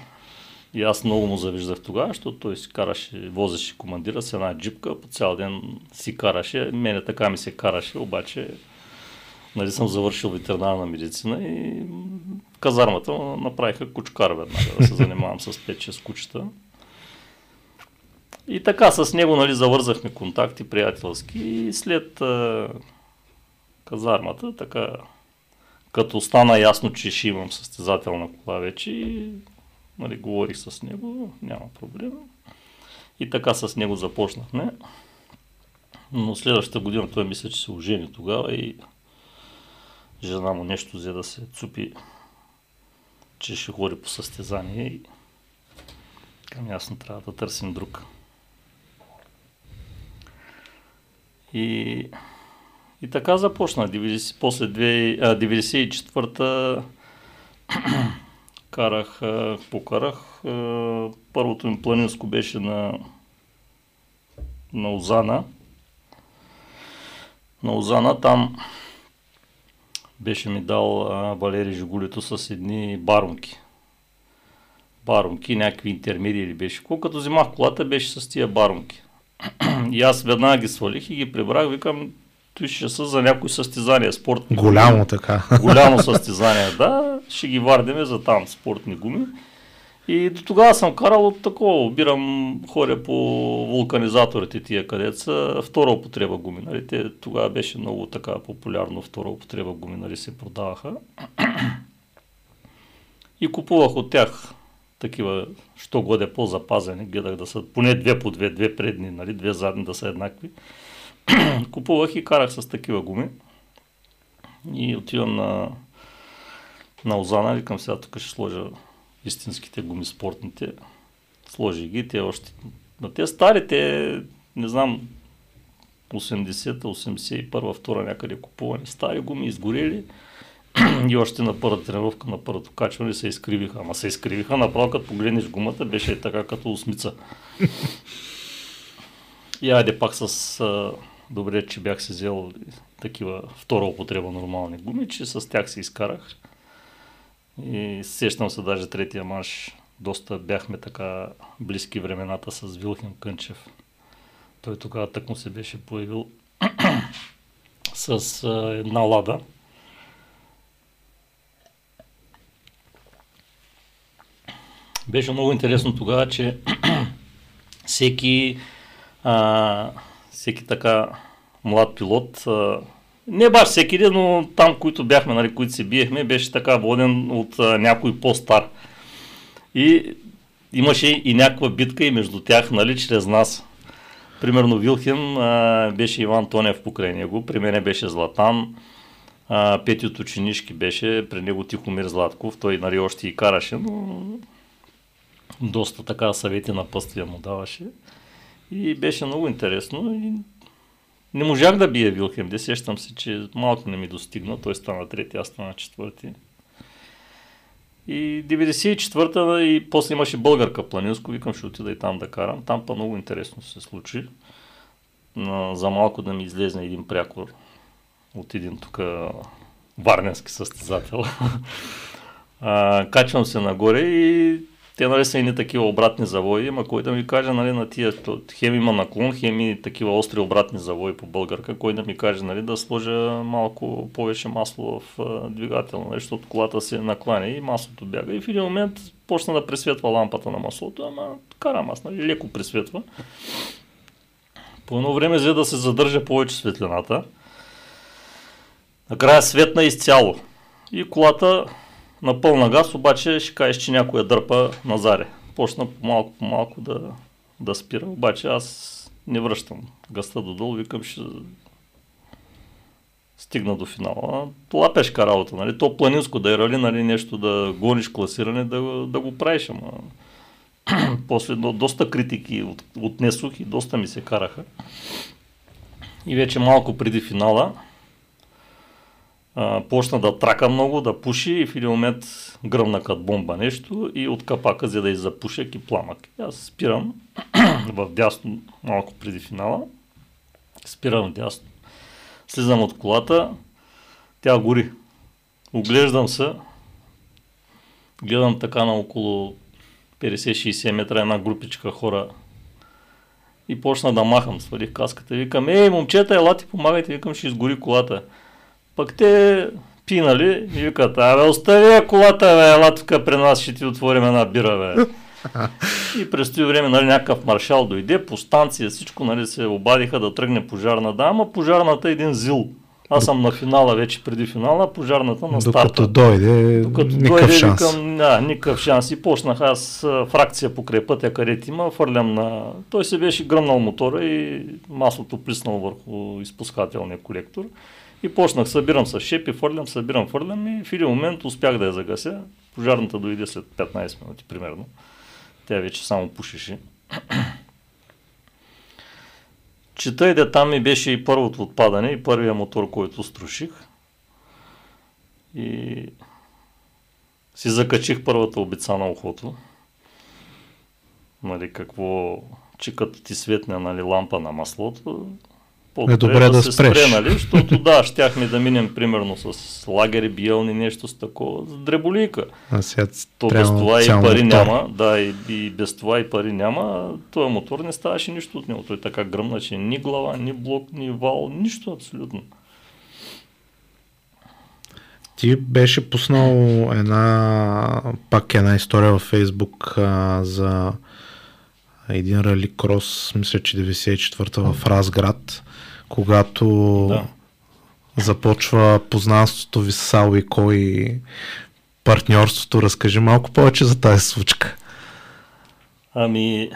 И аз много му завиждах тогава, защото той си караше, возеше командира с една джипка, по цял ден си караше, мене така ми се караше, обаче нали съм завършил ветеринарна медицина и казармата направиха кучкар веднага да се занимавам с 5-6 кучета. И така с него нали, завързахме контакти приятелски и след а, казармата, така като стана ясно, че ще имам състезателна кола вече нали, говорих с него, няма проблем. И така с него започнахме. Но следващата година той мисля, че се ожени тогава и жена му нещо взе да се цупи, че ще ходи по състезание и към ясно трябва да търсим друг. И, и така започна. 90, после 94-та *clears throat* карах, покарах. Първото ми планинско беше на, на Озана. На Озана там беше ми дал а, Валери Жигулито с едни барунки. Барунки, някакви интермедии беше. Колкото взимах колата, беше с тия барунки. И аз веднага ги свалих и ги прибрах, викам, стоише са за някои състезания, спортни Голямо гуми. така. Голямо състезание, да. Ще ги вардиме за там спортни гуми. И до тогава съм карал от такова, обирам, ходя по вулканизаторите тия, където са втора употреба гуми. Нали? Те, тогава беше много така популярно втора употреба гуми, нали, се продаваха. И купувах от тях такива, що годе по-запазени, гледах да са поне две по две, две предни, нали, две задни да са еднакви. *clears throat* Купувах и карах с такива гуми. И отивам на, на Озана, викам сега тук ще сложа истинските гуми, спортните. Сложи ги, те още... Но те старите, не знам, 80-та, 81-та, втора някъде купувани стари гуми, изгорели и още на първата тренировка, на първото качване се изкривиха. Ама се изкривиха, направо като погледнеш гумата, беше така като осмица. И айде пак с... А, добре, че бях си взел такива втора употреба нормални гуми, че с тях се изкарах. И сещам се даже третия манш. Доста бяхме така близки времената с Вилхем Кънчев. Той тогава так му се беше появил *clears throat* с една лада. Беше много интересно тогава, че *clears throat* всеки, а, всеки така млад пилот, а, не баш всеки ден, но там, които бяхме, нали, които се биехме, беше така воден от а, някой по-стар. И имаше и някаква битка и между тях, нали, чрез нас. Примерно Вилхем а, беше Иван Тонев покрай него, при мене беше Златан, а, Пети от ученишки беше, при него Тихомир Златков, той нали, още и караше, но доста така съвети на пъствия му даваше. И беше много интересно. И не можах да бия Вилхем, де сещам се, че малко не ми достигна. Той стана трети, аз стана четвърти. И 94-та и после имаше българка планинско, викам ще отида и там да карам. Там па много интересно се случи. За малко да ми излезне един прякор от един тук варненски състезател. *laughs* качвам се нагоре и те нали са и такива обратни завои, ама кой да ми каже нали, на тия, хем има наклон, хем и такива остри обратни завои по българка, кой да ми каже нали, да сложа малко повече масло в двигател, нали, защото колата се накланя и маслото бяга. И в един момент почна да пресветва лампата на маслото, ама карам аз, нали, леко пресветва. По едно време взе да се задържа повече светлината. Накрая светна изцяло. И колата на пълна газ, обаче ще кажеш, че някой дърпа на заре. Почна по-малко по малко да, да спира, обаче аз не връщам гъста додолу, викам, ще стигна до финала. Лапешка работа, нали? То планинско да е рали, нали, нещо да гониш класиране, да, да го правиш, ама *clears throat* после до, доста критики от, отнесох и доста ми се караха. И вече малко преди финала, почна да трака много, да пуши и в един момент гръмна като бомба нещо и от капака за да иззапушек и пламък. Аз спирам *clears throat* в дясно малко преди финала. Спирам дясно. Слизам от колата, тя гори. Оглеждам се, гледам така на около 50-60 метра една групичка хора и почна да махам. Свалих каската и викам, ей, момчета, елате, помагайте, викам, ще изгори колата. Пък те пинали и викат, абе остави я колата, бе, ела тук при нас ще ти отворим една бира, бе. И през това време нали, някакъв маршал дойде по станция, всичко нали, се обадиха да тръгне пожарна. Да, ама пожарната е един зил. Аз съм на финала вече преди финала, пожарната на старта. Докато дойде, Докато никакъв дойде, шанс. Викам, да, никакъв шанс. И почнах аз фракция покрай пътя, където има, фърлям на... Той се беше гръмнал мотора и маслото плиснал върху изпускателния колектор. И почнах, събирам с шепи, фърлям, събирам, фърлям и в един момент успях да я загася. Пожарната дойде след 15 минути примерно. Тя вече само пушеше. *clears throat* Чета и да там ми беше и първото отпадане и първия мотор, който струших. И си закачих първата обица на ухото. Нали, какво, че като ти светне нали, лампа на маслото, Е добре да, да се спреш. спре, нали? Защото да, щяхме да минем примерно с лагери, биелни, нещо с такова, с дреболийка. А сега То без това и пари мотор. няма, да, и, и без това и пари няма, този мотор не ставаше нищо от него. Той така гръмна, че ни глава, ни блок, ни вал, нищо абсолютно. Ти беше пуснал една, пак една история във Фейсбук а, за един рали крос, мисля, че 94-та в Разград, когато Да. започва познанството ви с Сал и кой партньорството. Разкажи малко повече за тази случка. Ами,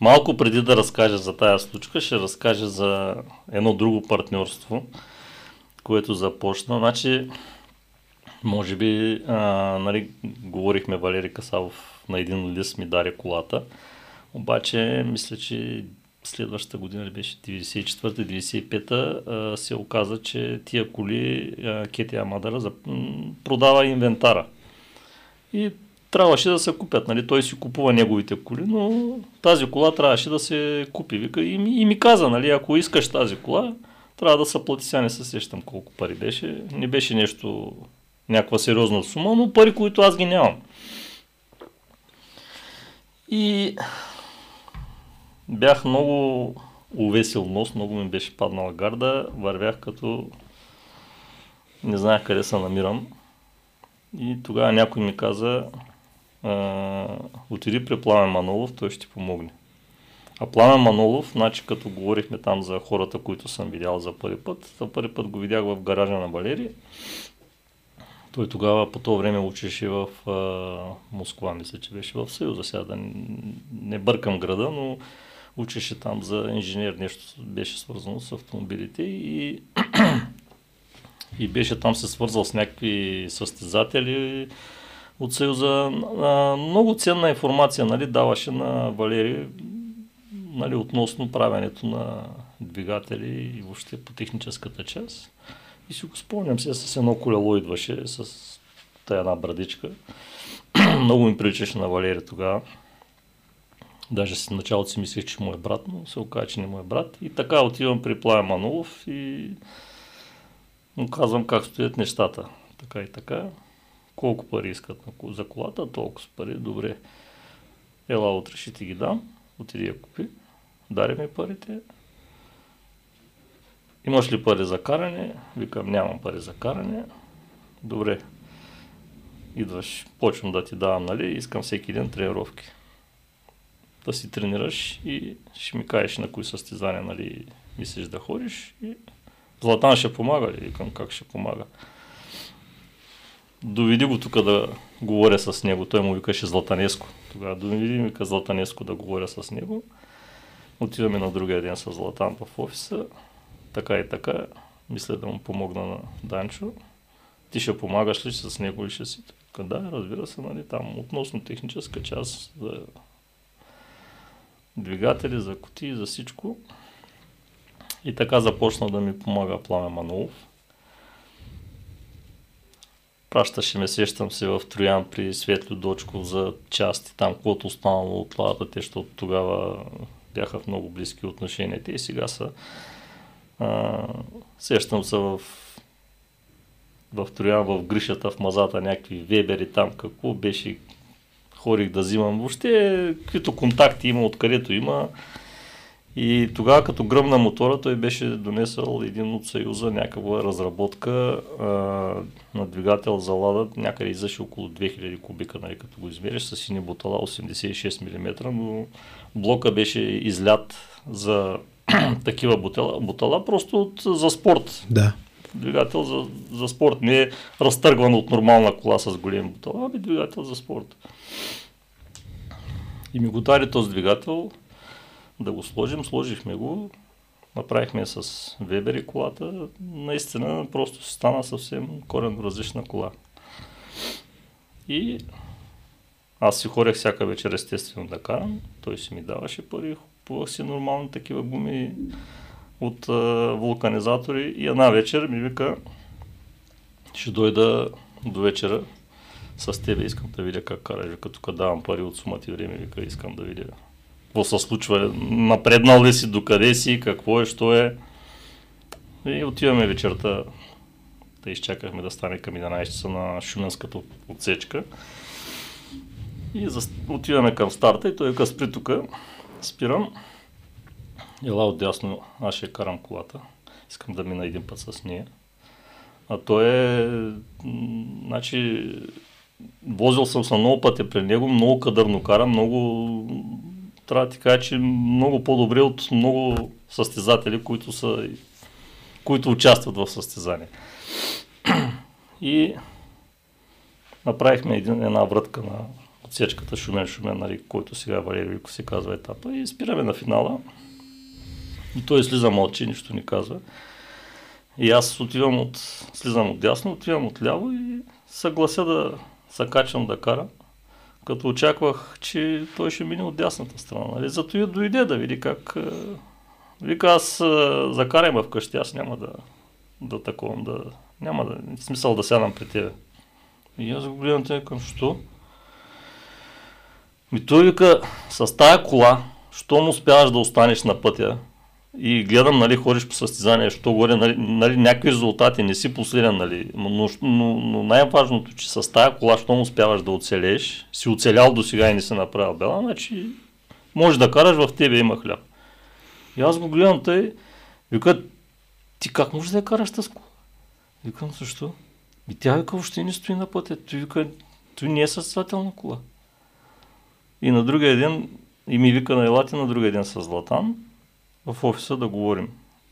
малко преди да разкажа за тая случка, ще разкажа за едно друго партньорство, което започна. Значи, може би, а, нали, говорихме Валери Касалов на един лист ми даде колата, обаче мисля, че следващата година беше 94-95-та а, се оказа, че тия коли Кети Амадара продава инвентара. И трябваше да се купят. Нали? Той си купува неговите коли, но тази кола трябваше да се купи. Вика, и, ми, и ми каза, нали, ако искаш тази кола, трябва да се плати. Сега не се сещам колко пари беше. Не беше нещо, някаква сериозна сума, но пари, които аз ги нямам. И бях много увесил нос, много ми беше паднала гарда, вървях като не знаех къде се намирам. И тогава някой ми каза, а, отиди при Пламен Манолов, той ще ти помогне. А Пламен Манолов, значи като говорихме там за хората, които съм видял за първи път, за първи път го видях в гаража на Валери. Той тогава по това време учеше в а, Москва, мисля, че беше в Съюза. Сега да не бъркам града, но учеше там за инженер, нещо беше свързано с автомобилите и, и беше там се свързал с някакви състезатели от Съюза. Много ценна информация нали, даваше на Валери нали, относно правенето на двигатели и въобще по техническата част. И си го спомням сега с едно колело идваше с тая една брадичка. *clears throat* Много ми приличаше на Валери тогава. Даже с началото си мислех, че му е брат, но се оказа, че не му е брат. И така отивам при Плая Манолов и му казвам как стоят нещата. Така и така. Колко пари искат за колата, толкова пари. Добре. Ела утре ще ти ги дам. Отиди я купи. Даде ми парите. Имаш ли пари за каране? Викам, нямам пари за каране. Добре. Идваш, почвам да ти давам, нали? Искам всеки ден тренировки. Да си тренираш и ще ми кажеш на кои състезания, нали, мислиш да ходиш. И Златан ще помага ли? Викам, как ще помага? Доведи го тук да говоря с него. Той му викаше Златанеско. Тогава доведи ми вика Златанеско да говоря с него. Отиваме на другия ден с Златан в офиса. Така и така. Мисля да му помогна на Данчо. Ти ще помагаш ли с него и ще си? Да, разбира се, нали, там относно техническа част за двигатели, за кутии, за всичко. И така започна да ми помага Пламен Манолов. Пращаше ме, сещам се в Троян при Светло Дочков за части, там каквото останало от ладата, те, защото тогава бяха в много близки отношения. Те и сега са. А, сещам се в в Троян, в Гришата, в Мазата, някакви вебери там, какво беше, хорих да взимам. Въобще, каквито контакти има, откъдето има. И тогава, като гръмна мотора, той беше донесъл един от Съюза някаква разработка а, на двигател за лада, някъде излъше около 2000 кубика, нали, като го измериш, с сини бутала 86 мм, но блока беше излят за *clears throat* такива бутала, бутала просто от, за спорт Да. Двигател за, за спорт. Не е разтъргван от нормална кола с голем бутал, ами двигател за спорт. И ми го даде този двигател да го сложим, сложихме го, направихме с Вебери колата, наистина просто стана съвсем коренно различна кола. И аз си хорех всяка вечер естествено да карам, той си ми даваше пари, купувах си нормални такива гуми от а, вулканизатори и една вечер ми вика, ще дойда до вечера с тебе, искам да видя как караш, вика, тук давам пари от сумата и време, вика, искам да видя какво се случва, напреднал ли си, докъде си, какво е, що е. И отиваме вечерта, да изчакахме да стане към 11 часа на Шуменската отсечка. И отиваме към старта и той вика спри тук, спирам. Ела отдясно, аз ще карам колата. Искам да мина един път с нея. А той е, значи, возил съм се много пъти при него, много кадърно кара, много, трябва да ти кажа, че много по-добре от много състезатели, които, са, които участват в състезание. *clears throat* И направихме един, една вратка на отсечката Шумен-Шумен, нали, който сега Валерий Виков се казва етапа и спираме на финала. И той слиза мълчи, нищо не казва. И аз отивам от, слизам от дясно, отивам от ляво и съглася да се качвам да карам. Като очаквах, че той ще мине от дясната страна. Нали? Зато и дойде да види как... Е, вика, аз е, закарам вкъщи, аз няма да, да таковам, да... Няма да... Смисъл да сядам при тебе. И аз го гледам те към що? Ми той вика, с тая кола, що му успяваш да останеш на пътя, и гледам, нали, ходиш по състезание, що горе, нали, нали, някакви резултати, не си последен, нали, но, но, но най-важното, че с тази кола, що успяваш да оцелееш, си оцелял до сега и не си направил бела, значи може да караш, в тебе има хляб. И аз го гледам тъй, вика, ти как можеш да я караш тази кола? Викам, защо? И тя вика, въобще не стои на пътя. Той вика, той не е състезателна кола. И на другия ден, и ми вика на елати на другия ден с Златан, в офиса да говорим.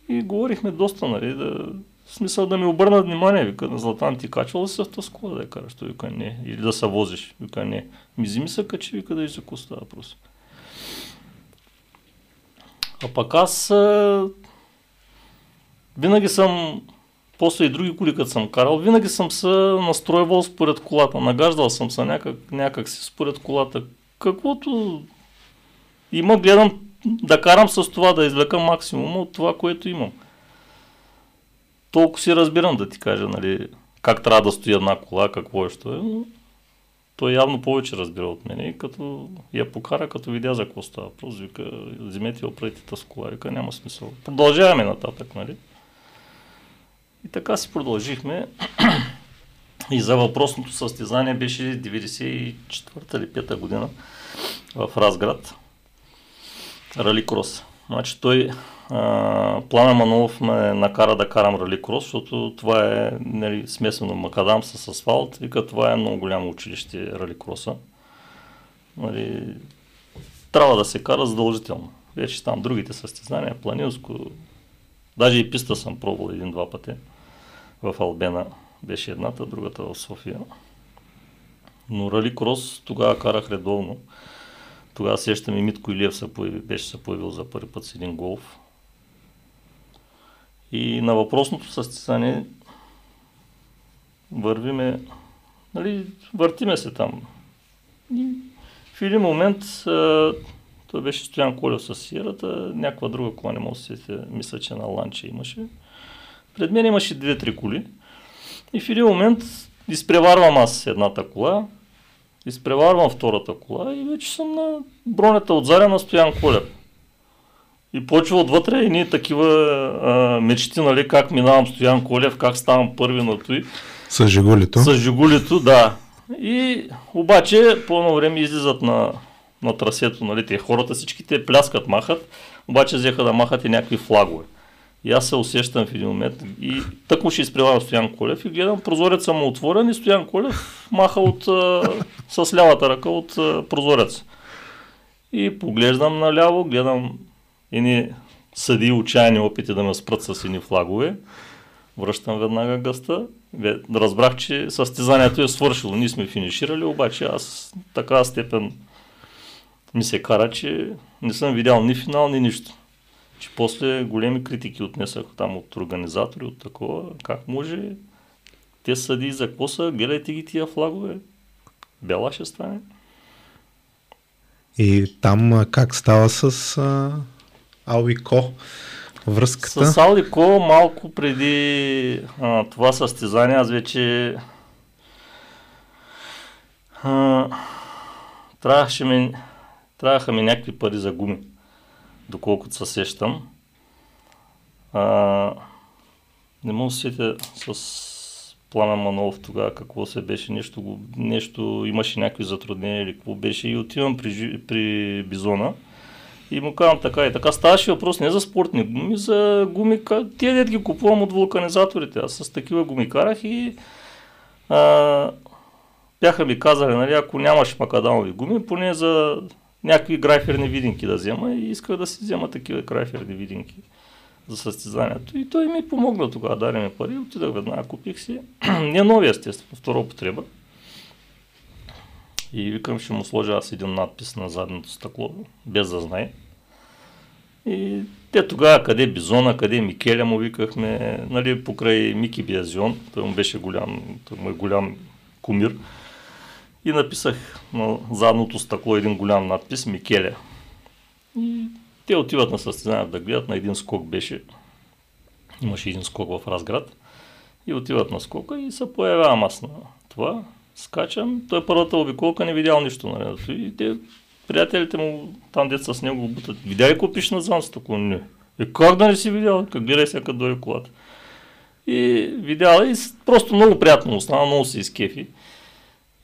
И говорихме доста, нали, да, в смисъл да ми обърнат внимание, вика, на Златан ти качвал ли се в тази кола да я караш? Той вика не. Или да се возиш? Вика не. Ми се качи, вика да и за става просто. А пък аз а, винаги съм, после и други коли, като съм карал, винаги съм се настроевал според колата. Нагаждал съм се някак, някак си според колата. Каквото има, гледам да карам с това, да извлека максимум от това, което имам. Толкова си разбирам да ти кажа, нали, как трябва да стои една кола, какво е, що е, но той явно повече разбира от мен и като я покара, като видя за какво става. Просто вика, вземете и оправите тази кола, вика, няма смисъл. Продължаваме нататък, нали? И така си продължихме. *clears throat* И за въпросното състезание беше 94-та или 5-та година в Разград. Рали крос. Значи той, а, Плана Манолов ме накара да карам рали крос, защото това е нали, смесено макадам с асфалт. Вика, това е много голямо училище рали кроса. Нали, трябва да се кара задължително. Вече там другите състезания, планинско, даже и писта съм пробвал един-два пъти. В Албена беше едната, другата в София. Но рали крос тогава карах редовно. Тогава сещам и Митко Илиев се появи, беше се появил за първи път с един голф. И на въпросното състезание вървиме, нали, въртиме се там. И в един момент той беше Стоян Колев с сирата, някаква друга кола, не мога да се мисля, че на ланче имаше. Пред мен имаше две-три коли. И в един момент изпреварвам аз едната кола, изпреварвам втората кола и вече съм на бронята от Заря на Стоян Колев. И почва отвътре и ние такива а, мечти, нали, как минавам Стоян Колев, как ставам първи на той. С Жигулито. С Жигулито, да. И обаче по едно време излизат на, на трасето, нали, те хората всички те пляскат, махат, обаче взеха да махат и някакви флагове. И аз се усещам в един момент и тък ще изпреварвам Стоян Колев и гледам прозореца му отворен и Стоян Колев маха от, а, с лявата ръка от а, прозореца. И поглеждам наляво, гледам едни съди отчаяни опити да ме спрат с едни флагове. Връщам веднага гъста. Разбрах, че състезанието е свършило. Ние сме финиширали, обаче аз така степен ми се кара, че не съм видял ни финал, ни нищо че после големи критики отнесах там от организатори, от такова, как може те съди за какво са, гледайте ги тия флагове, бела ще стане. И там как става с а, Алвико връзката? С Алвико малко преди а, това състезание аз вече а, трябваше ми Трябваха ми някакви пари за гуми, доколкото се сещам. А, не мога да сетя с Пламен Манолов тогава какво се беше, нещо, нещо имаше някакви затруднения или какво беше и отивам при, при Бизона и му казвам така и така. Ставаше въпрос не за спортни гуми, за гуми, тия дет ги купувам от вулканизаторите. Аз с такива гуми карах и а, бяха ми казали, нали, ако нямаш макадамови гуми, поне за някакви грайферни видинки да взема и исках да си взема такива грайферни видинки за състезанието. И той ми помогна тогава, даде ми пари, отидах веднага, купих си. *clears throat* Не новия, естествено, втора употреба. И викам, ще му сложа аз един надпис на задното стъкло, без да знае. И те тогава, къде Бизона, къде Микеля му викахме, нали, покрай Мики Биазион, той му беше голям, той му е голям кумир. И написах на задното стъкло един голям надпис Микеля. И те отиват на състезанието да гледат, на един скок беше. Имаше един скок в Разград. И отиват на скока и се появявам аз на това. Скачам, той първата обиколка не видял нищо. Нали? И те, приятелите му, там деца с него го бутат. Видя ли купиш на звън стъкло? Не. И как да не си видял? Как гледай сега като дойде колата. И видяла и просто много приятно остана, много се изкефи.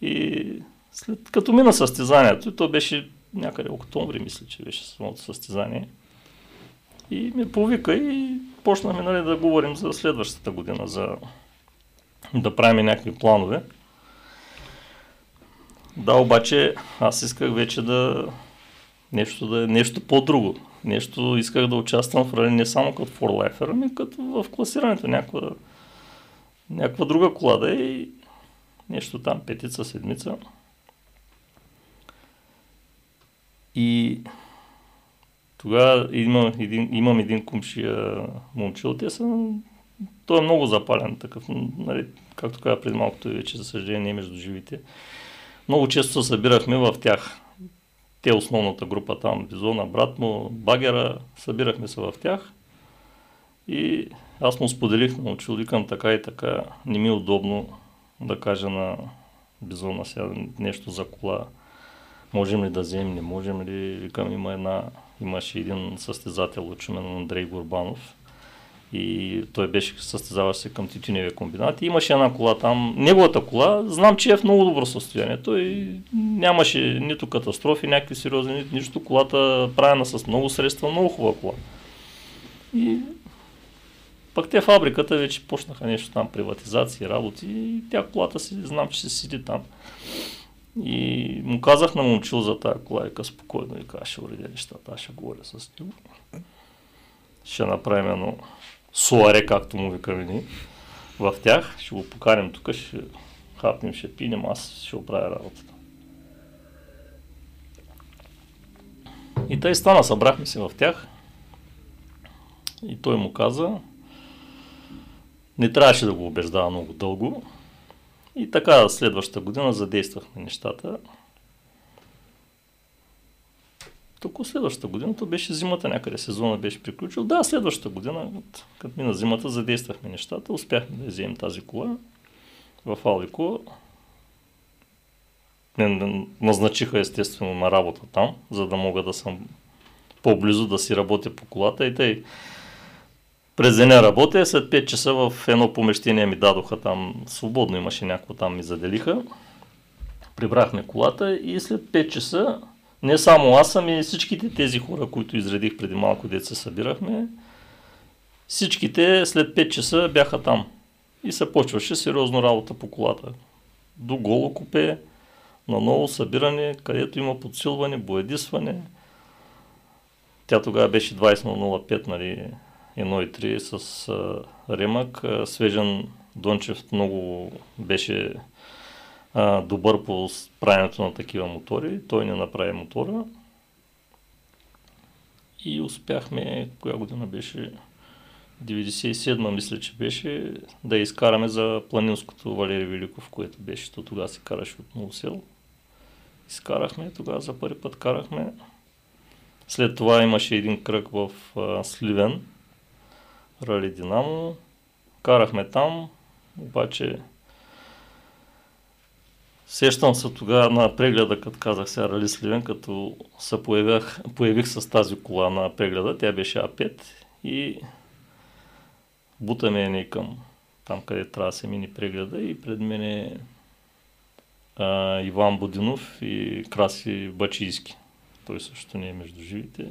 И след като мина състезанието, то беше някъде октомври, мисля, че беше самото състезание. И ме повика и почнахме нали, да говорим за следващата година, за да правим някакви планове. Да, обаче аз исках вече да нещо, да, нещо по-друго. Нещо исках да участвам в рали не само като форлайфер, ами като в класирането някаква, някаква друга кола да е и нещо там, петица, седмица. И тогава имам един, имам един кумшия момчил, те са, той е много запален такъв, нали, както каза преди малко, той вече за съжаление не е между живите. Много често се събирахме в тях. Те основната група там, Бизона, брат му, Багера, събирахме се в тях. И аз му споделих на учил, викам така и така, не ми е удобно да кажа на Бизона сега нещо за кола можем ли да вземем, не можем ли. Викам, има една, имаше един състезател от Шумен, Андрей Горбанов, и той беше състезаващ се към тютюневия комбинат. И имаше една кола там. Неговата кола, знам, че е в много добро състояние. Той нямаше нито катастрофи, някакви сериозни, нито нищо. Колата правена с много средства, много хубава кола. И пък те фабриката вече почнаха нещо там, приватизации, работи и тя колата си, знам, че се седи там. И му казах на момчил за тази кола, и спокойно, и ще уредя нещата, аз ще говоря с него. Ще направим едно суаре, както му викаме ни, в тях. Ще го поканим тук, ще хапнем, ще пинем, аз ще оправя работата. И тъй стана, събрахме се в тях. И той му каза, не трябваше да го убеждава много дълго, и така следващата година задействахме нещата. Тук следващата година, то беше зимата някъде, сезона беше приключил. Да, следващата година, като мина зимата, задействахме нещата, успяхме да вземем тази кола в Алико. Не назначиха естествено на работа там, за да мога да съм по-близо да си работя по колата и тъй през деня работя, след 5 часа в едно помещение ми дадоха там, свободно имаше някакво там ми заделиха. Прибрахме колата и след 5 часа, не само аз, ами всичките тези хора, които изредих преди малко деца събирахме, всичките след 5 часа бяха там. И се почваше сериозно работа по колата. До голо купе, на ново събиране, където има подсилване, боядисване. Тя тогава беше 20 на 05, нали, 1.3 с а, ремък. Свежен Дончев много беше а, добър по правенето на такива мотори. Той не направи мотора. И успяхме, коя година беше, 97 мисля, че беше, да изкараме за планинското Валери Великов, което беше, то тогава се караше от Новосел. Изкарахме, тогава за първи път карахме. След това имаше един кръг в а, Сливен, Рали Динамо. Карахме там, обаче Сещам се тогава на прегледа, като казах сега Рали Сливен, като се появях, появих с тази кола на прегледа, тя беше А5 и бутаме ни към там, къде трябва да се мини прегледа и пред мен е а, Иван Будинов и Краси Бачийски. Той също не е между живите.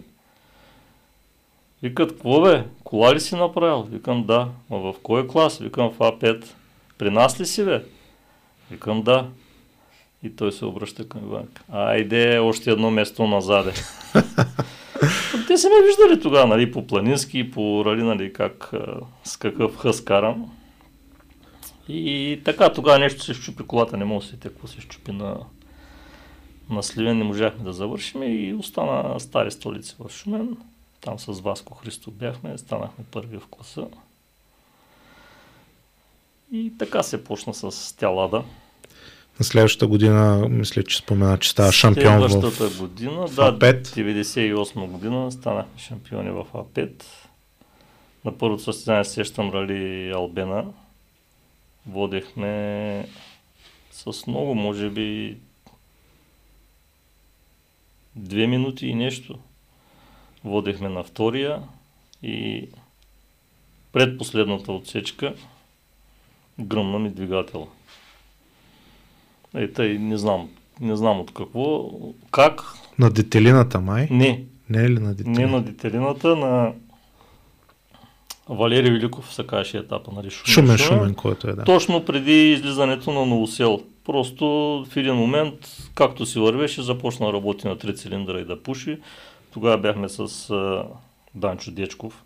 Викат, какво бе? Кола ли си направил? Викам, да. Ма в кой клас? Викам, в А5. При нас ли си, бе? Викам, да. И той се обръща към Иван. Айде, още едно место назаде. *laughs* Те са ме виждали тогава, нали, по планински, по рали, нали, как, с какъв хъс карам. И така, тогава нещо се щупи колата, не мога да се какво се щупи на, на Сливен, не можахме да завършим и остана стари столици в Шумен. Там с Васко Христо бяхме, станахме първи в класа. И така се почна с тялада. На следващата година, мисля, че спомена, че става шампион в Следващата година, в да, А5. 98 година станахме шампиони в А5. На първото състезание сещам Рали Албена. Водехме с много, може би две минути и нещо. Водехме на втория и предпоследната отсечка гръмна ми двигателя. Е, тъй, не знам, не знам от какво, как, На детелината май. не, Не е ли на детелината? не на детелината, на Валерий Великов се казваше етапа, нали? Шумен, шумен, който е, да. Точно преди излизането на Новосел. Просто в един момент, както си вървеше, започна да работи на три цилиндра и да пуши. Тогава бяхме с а, Данчо Дечков.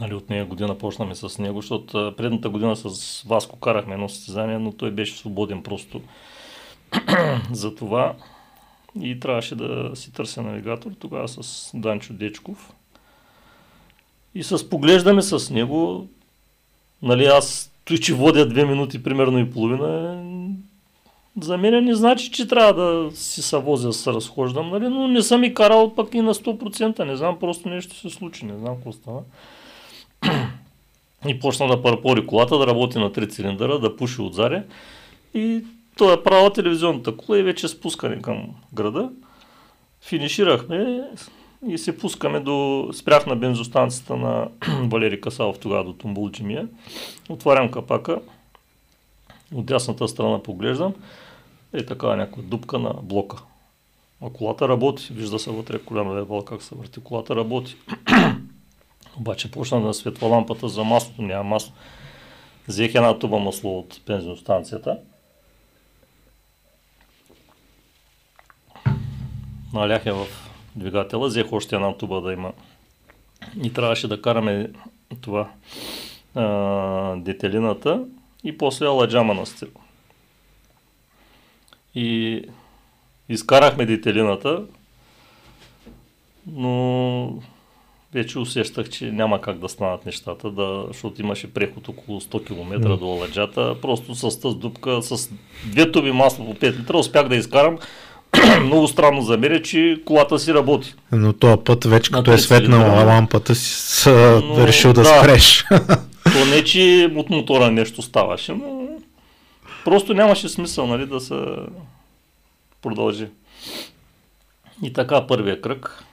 Нали, от нея година почнахме с него, защото предната година с Васко карахме едно състезание, но той беше свободен просто *clears throat* за това. И трябваше да си търся навигатор, тогава с Данчо Дечков. И с поглеждаме с него, нали аз той, че водя две минути примерно и половина, за мен не значи, че трябва да си се возя, да се разхождам, нали? но не съм и карал пък и на 100%, не знам, просто нещо се случи, не знам какво стана. И почна да парпори колата, да работи на три цилиндъра, да пуши отзаре. И той е правил телевизионната кола и вече спускане към града. Финиширахме и се пускаме до... Спрях на бензостанцията на *clears throat* Валери Касалов тогава до Тумбулджимия. Отварям капака. От дясната страна поглеждам. Е така някаква дупка на блока. А колата работи. Вижда се вътре коляно левал как се върти. Колата работи. *clears throat* Обаче почна да светва лампата за маслото. Няма масло. Взех една туба масло от бензиностанцията. Налях я в двигателя, взех още една туба да има. И трябваше да караме това а, детелината и после аладжама на стил. И изкарахме детелината, но вече усещах, че няма как да станат нещата, да, защото имаше преход около 100 км М. до Аладжата. Просто с тази дупка, с две туби масло по 5 литра успях да изкарам. *clears throat* Много странно за мен е, че колата си работи. Но този път вече като е светнала лампата си са Но, решил да, да. спреш. *laughs* То не, че от мотора нещо ставаше, но просто нямаше смисъл нали, да се продължи. И така първия кръг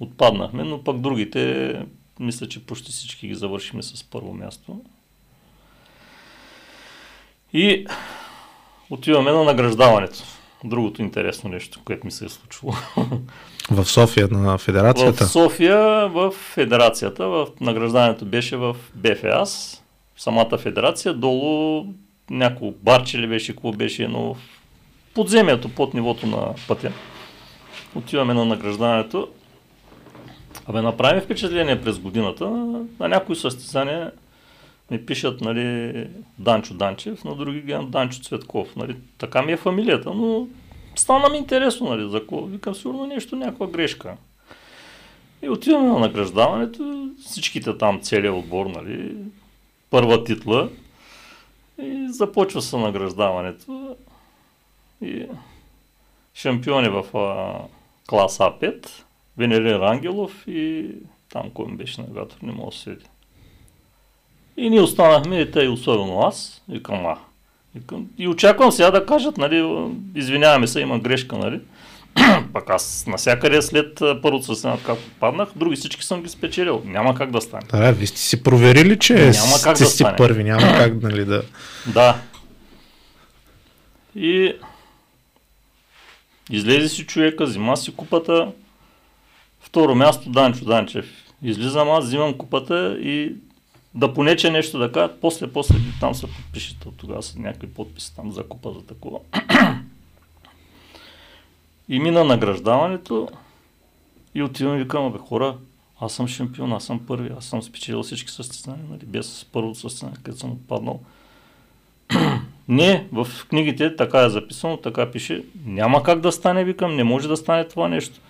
отпаднахме, но пък другите, мисля, че почти всички ги завършихме с първо място. И отиваме на награждаването. Другото интересно нещо, което ми се е случило. *laughs* в София на федерацията. В София, в федерацията, в награждането беше в БФАС, самата федерация, долу няколко барче ли беше, какво беше, но в подземието, под нивото на пътя. Отиваме на награждането. Абе, направим впечатление през годината. На, на някои състезания ми пишат, нали, Данчо Данчев, на други гледам Данчо Цветков. Нали. Така ми е фамилията, но стана ми интересно, нали, за какво. Викам, сигурно нещо, някаква грешка. И отиваме на награждаването, всичките там, целият отбор, нали, първа титла. И започва се награждаването. И шампиони в а, клас А5, Венелин Рангелов и там кой беше навигатор, не мога да се седи. И ние останахме, и и особено аз, викам, а, Викам, и очаквам сега да кажат, нали, извиняваме се, има грешка, нали. *clears throat* Пък аз насякъде след първото състезание, както паднах, други всички съм ги спечелил. Няма как да стане. Да, вие сте си проверили, че няма как сте да си първи, няма *clears throat* как нали, да... Да. И излезе си човека, взима си купата. Второ място Данчо Данчев. Излизам аз, взимам купата и да понече нещо да кажат, после, после там се подпишете от тогава са някакви подписи там за купа за такова. И мина награждаването и отивам и викам, бе хора, аз съм шампион, аз съм първи, аз съм спечелил всички състезания, нали, без първото състезание, където съм отпаднал. *clears throat* не, в книгите така е записано, така пише, няма как да стане, викам, не може да стане това нещо.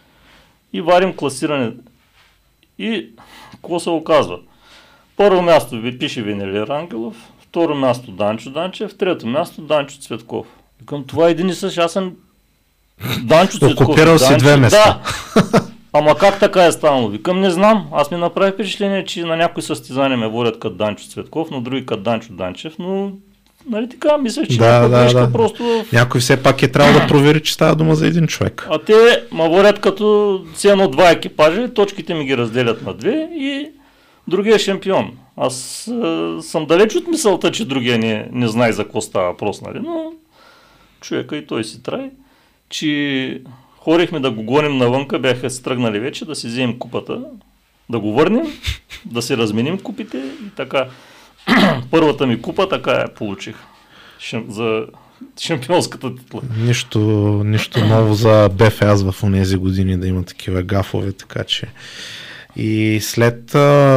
И варим класиране. И какво се оказва? Първо място ви пише Венелир Ангелов, второ място Данчо Данчев, трето място Данчо Цветков. Викам, това е един и същ, аз съм Данчо Цветков. Окупирал си две места. Да. *laughs* Ама как така е станало? Викам, не знам. Аз ми направих впечатление, че на някои състезания ме водят като Данчо Цветков, на други като Данчо Данчев, но Нали така, мисля, че да, да, да. просто... Някой все пак е трябва да провери, че става дума за един човек. А те ма водят като цено два екипажа, точките ми ги разделят на две и другия е шампион. Аз е, съм далеч от мисълта, че другия не, не знае за какво става въпрос, нали? но човека и той си трае че хорихме да го гоним навънка, бяха се тръгнали вече да си вземем купата, да го върнем, да си разменим купите и така. *clears throat* Първата ми купа така я получих за шампионската титла. Нищо, нищо ново за БФАС в тези години да има такива гафове, така че и след,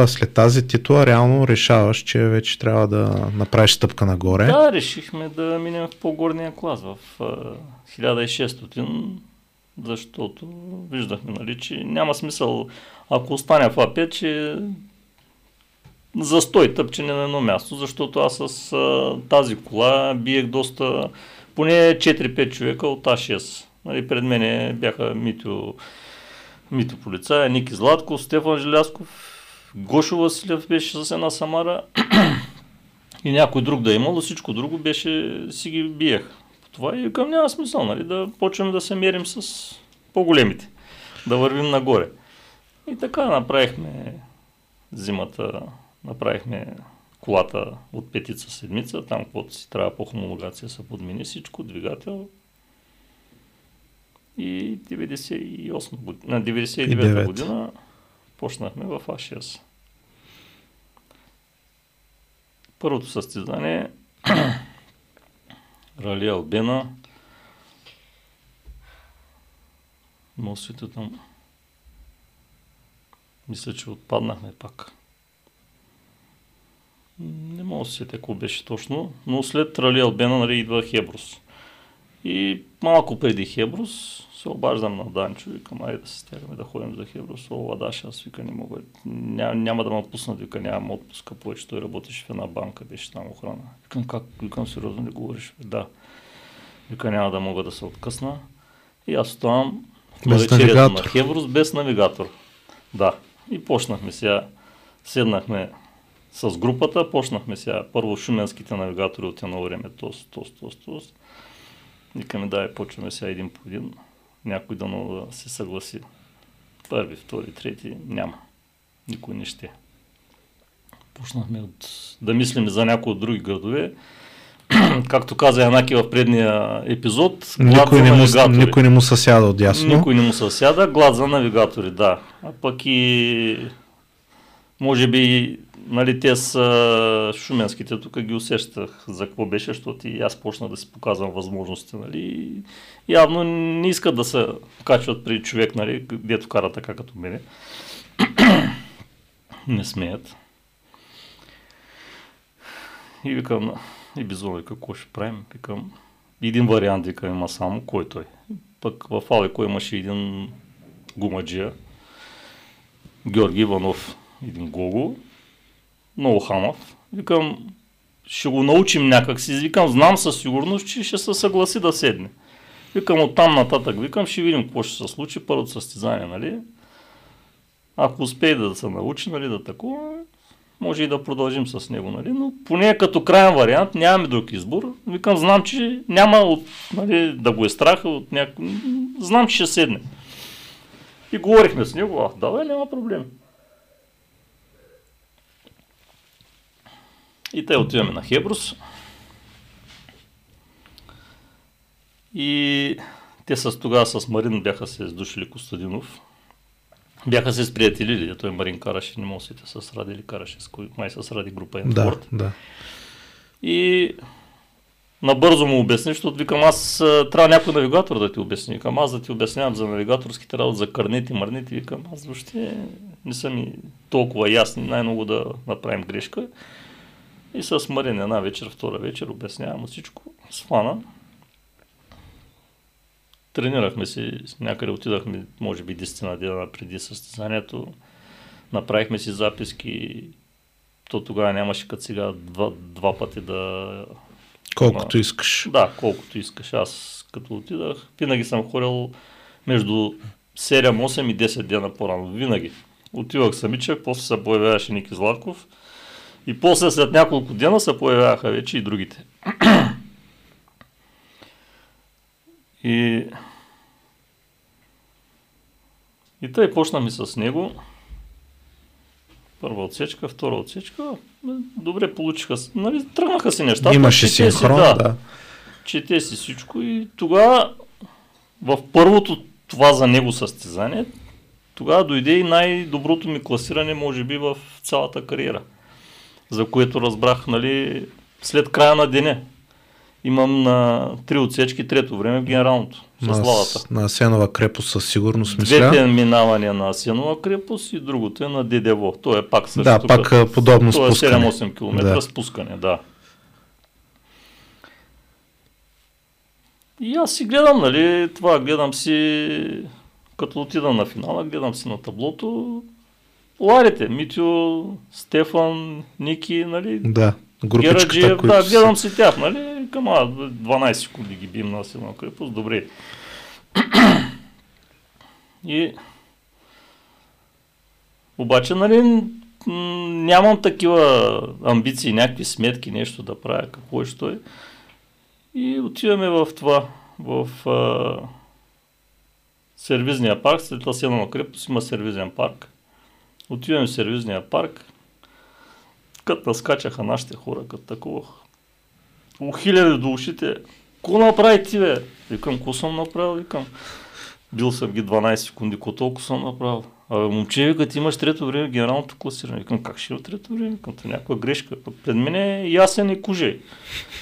след тази титла реално решаваш, че вече трябва да направиш стъпка нагоре. Да, решихме да минем в по-горния клас, в 1600, защото виждахме, нали, че няма смисъл, ако остане в А5, че застой тъпчене на едно място, защото аз с тази кола биех доста, поне 4-5 човека от А6. Нали, пред мене бяха Митио Мито полицая, Ники Златков, Стефан Желясков, Гошо Василев беше с една Самара и някой друг да е имало, всичко друго беше, си ги биех. Това и към няма смисъл, нали, да почнем да се мерим с по-големите, да вървим нагоре. И така направихме зимата, направихме колата от петица седмица, там каквото си трябва по хомологация се подмени всичко, двигател, и 98 година, на 99 година почнахме в А6. Първото състезание *clears throat* Рали Албена Носите там мисля, че отпаднахме пак. Не мога да се какво беше точно, но след Рали Албена нали, идва Хеброс. И малко преди Хеброс се обаждам на Данчо и към айде да се стягаме да ходим за Хеброс. О, Ладаш, аз вика не мога. Ня, няма да ме пуснат, вика нямам отпуска повече. Той работеше в една банка, беше там охрана. Викам как? Викам сериозно ли говориш? Да. Вика няма да мога да се откъсна. И аз оставам без навигатор. на Хеброс без навигатор. Да. И почнахме сега. Седнахме с групата, почнахме сега първо шуменските навигатори от едно време, тос, тос, тос, тос. Викаме, да, почваме сега един по един. Някой да да се съгласи. Първи, втори, трети, няма. Никой не ще. Почнахме от, да мислим за някои от други градове. *clears throat* Както каза Янаки в предния епизод, никой не, му, никой не му съсяда от ясно. Никой не му съсяда, глад за навигатори, да. А пък и може би нали, те са шуменските, тук ги усещах за какво беше, защото и аз почна да си показвам възможности. Нали. Явно не искат да се качват при човек, нали, дето кара така като мене. не смеят. И викам, и вика, какво ще правим? Викам, един вариант вика има само, кой той? Пък в Алеко имаше един гумаджия, Георги Иванов, един Гого, много хамав. Викам, ще го научим някак си. Викам, знам със сигурност, че ще се съгласи да седне. Викам, от там нататък, викам, ще видим какво ще се случи. Първото състезание, нали? Ако успее да се научи, нали, да такова, може и да продължим с него, нали? но поне като крайен вариант нямаме друг избор. Викам, знам, че няма от, нали, да го е страх от някой. Знам, че ще седне. И говорихме с него, а, давай, няма проблем. И те отиваме на Хебрус. И те с тогава с Марин бяха се издушили Костадинов. Бяха се сприятелили, той Марин караше, не може да с Ради или караше, с кой, май с Ради група Енспорт. Да, да. И набързо му обясни, защото викам аз трябва някой навигатор да ти обясни. Викам аз да ти обяснявам за навигаторските работи, за карнети, марнети. Викам аз въобще не са ми толкова ясни, най-много да направим грешка. И с Марин една вечер, втора вечер обяснявам всичко. Свана. Тренирахме си, някъде отидахме, може би 10 на дена преди състезанието. Направихме си записки. То тогава нямаше като сега два, два пъти да... Колкото искаш. Да, колкото искаш. Аз като отидах, винаги съм ходил между 7, 8 и 10 дена по-рано. Винаги. Отивах самичък, после се появяваше Ники Златков. И после след няколко дена се появяваха вече и другите. И, и тъй почнахме с него. Първа отсечка, втора отсечка. Добре получиха. Нали, тръгнаха си нещата. Имаше синхрон, да. да. Чете си всичко и тогава в първото това за него състезание, тогава дойде и най-доброто ми класиране, може би, в цялата кариера. За което разбрах, нали, след края на деня имам на три отсечки трето време в генералното. С на, славата. На Асенова крепост със сигурност мисля. Двете минавания на Асенова крепост и другото е на Дедево. То е пак също. Да, пак като, подобно то е 7-8 км да. спускане, да. И аз си гледам, нали, това гледам си, като отида на финала, гледам си на таблото, Ларите, Митио, Стефан, Ники, нали? Да, групичката, които да, гледам си тях, нали? Към 12 секунди ги бим на Силна крепост, добре. И обаче, нали, нямам такива амбиции, някакви сметки, нещо да правя, какво е, що е. И отиваме в това, в а, сервизния парк, след Асенова крепост има сервизен парк. Отиваме в сервизния парк, като наскачаха нашите хора, като такова у хиляди до ушите. Ко направи ти, бе? Викам, ко съм направил? Викам, бил съм ги 12 секунди, ко толкова съм направил? Абе, момче, вика, имаш трето време генералното класиране. Викам, как ще има трето време? Викам, някаква грешка. Пред мен е ясен и кужей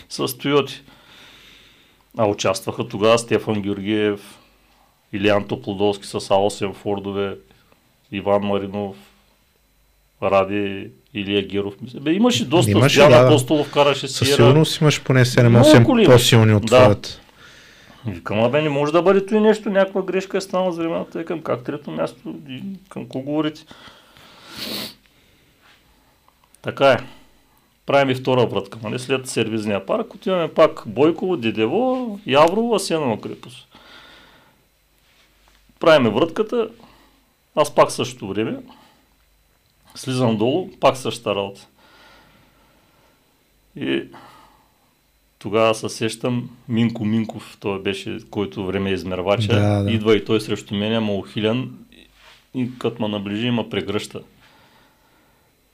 с Тойоти. А участваха тогава Стефан Георгиев, Илиан Топлодолски с А8 Фордове, Иван Маринов, Ради Илия Геров. Бе, имаше доста. Имаше, Диана да, Апостолов караше си. Със сигурност имаш поне 7-8 по-силни от да. твоята. Викам, абе, не може да бъде и нещо, някаква грешка е станала за времената. Към как трето място, и към кого говорите? Така е. Правим и втора вратка, нали? След сервизния парк отиваме пак Бойково, Дедево, Яврово, Асенова крепост. Правиме вратката, аз пак същото време, Слизам долу, пак същата работа. И тогава се сещам Минко Минков, той беше, който време е измервача, да, да. идва и той срещу мен, ама ухилен и като ме наближи, има прегръща.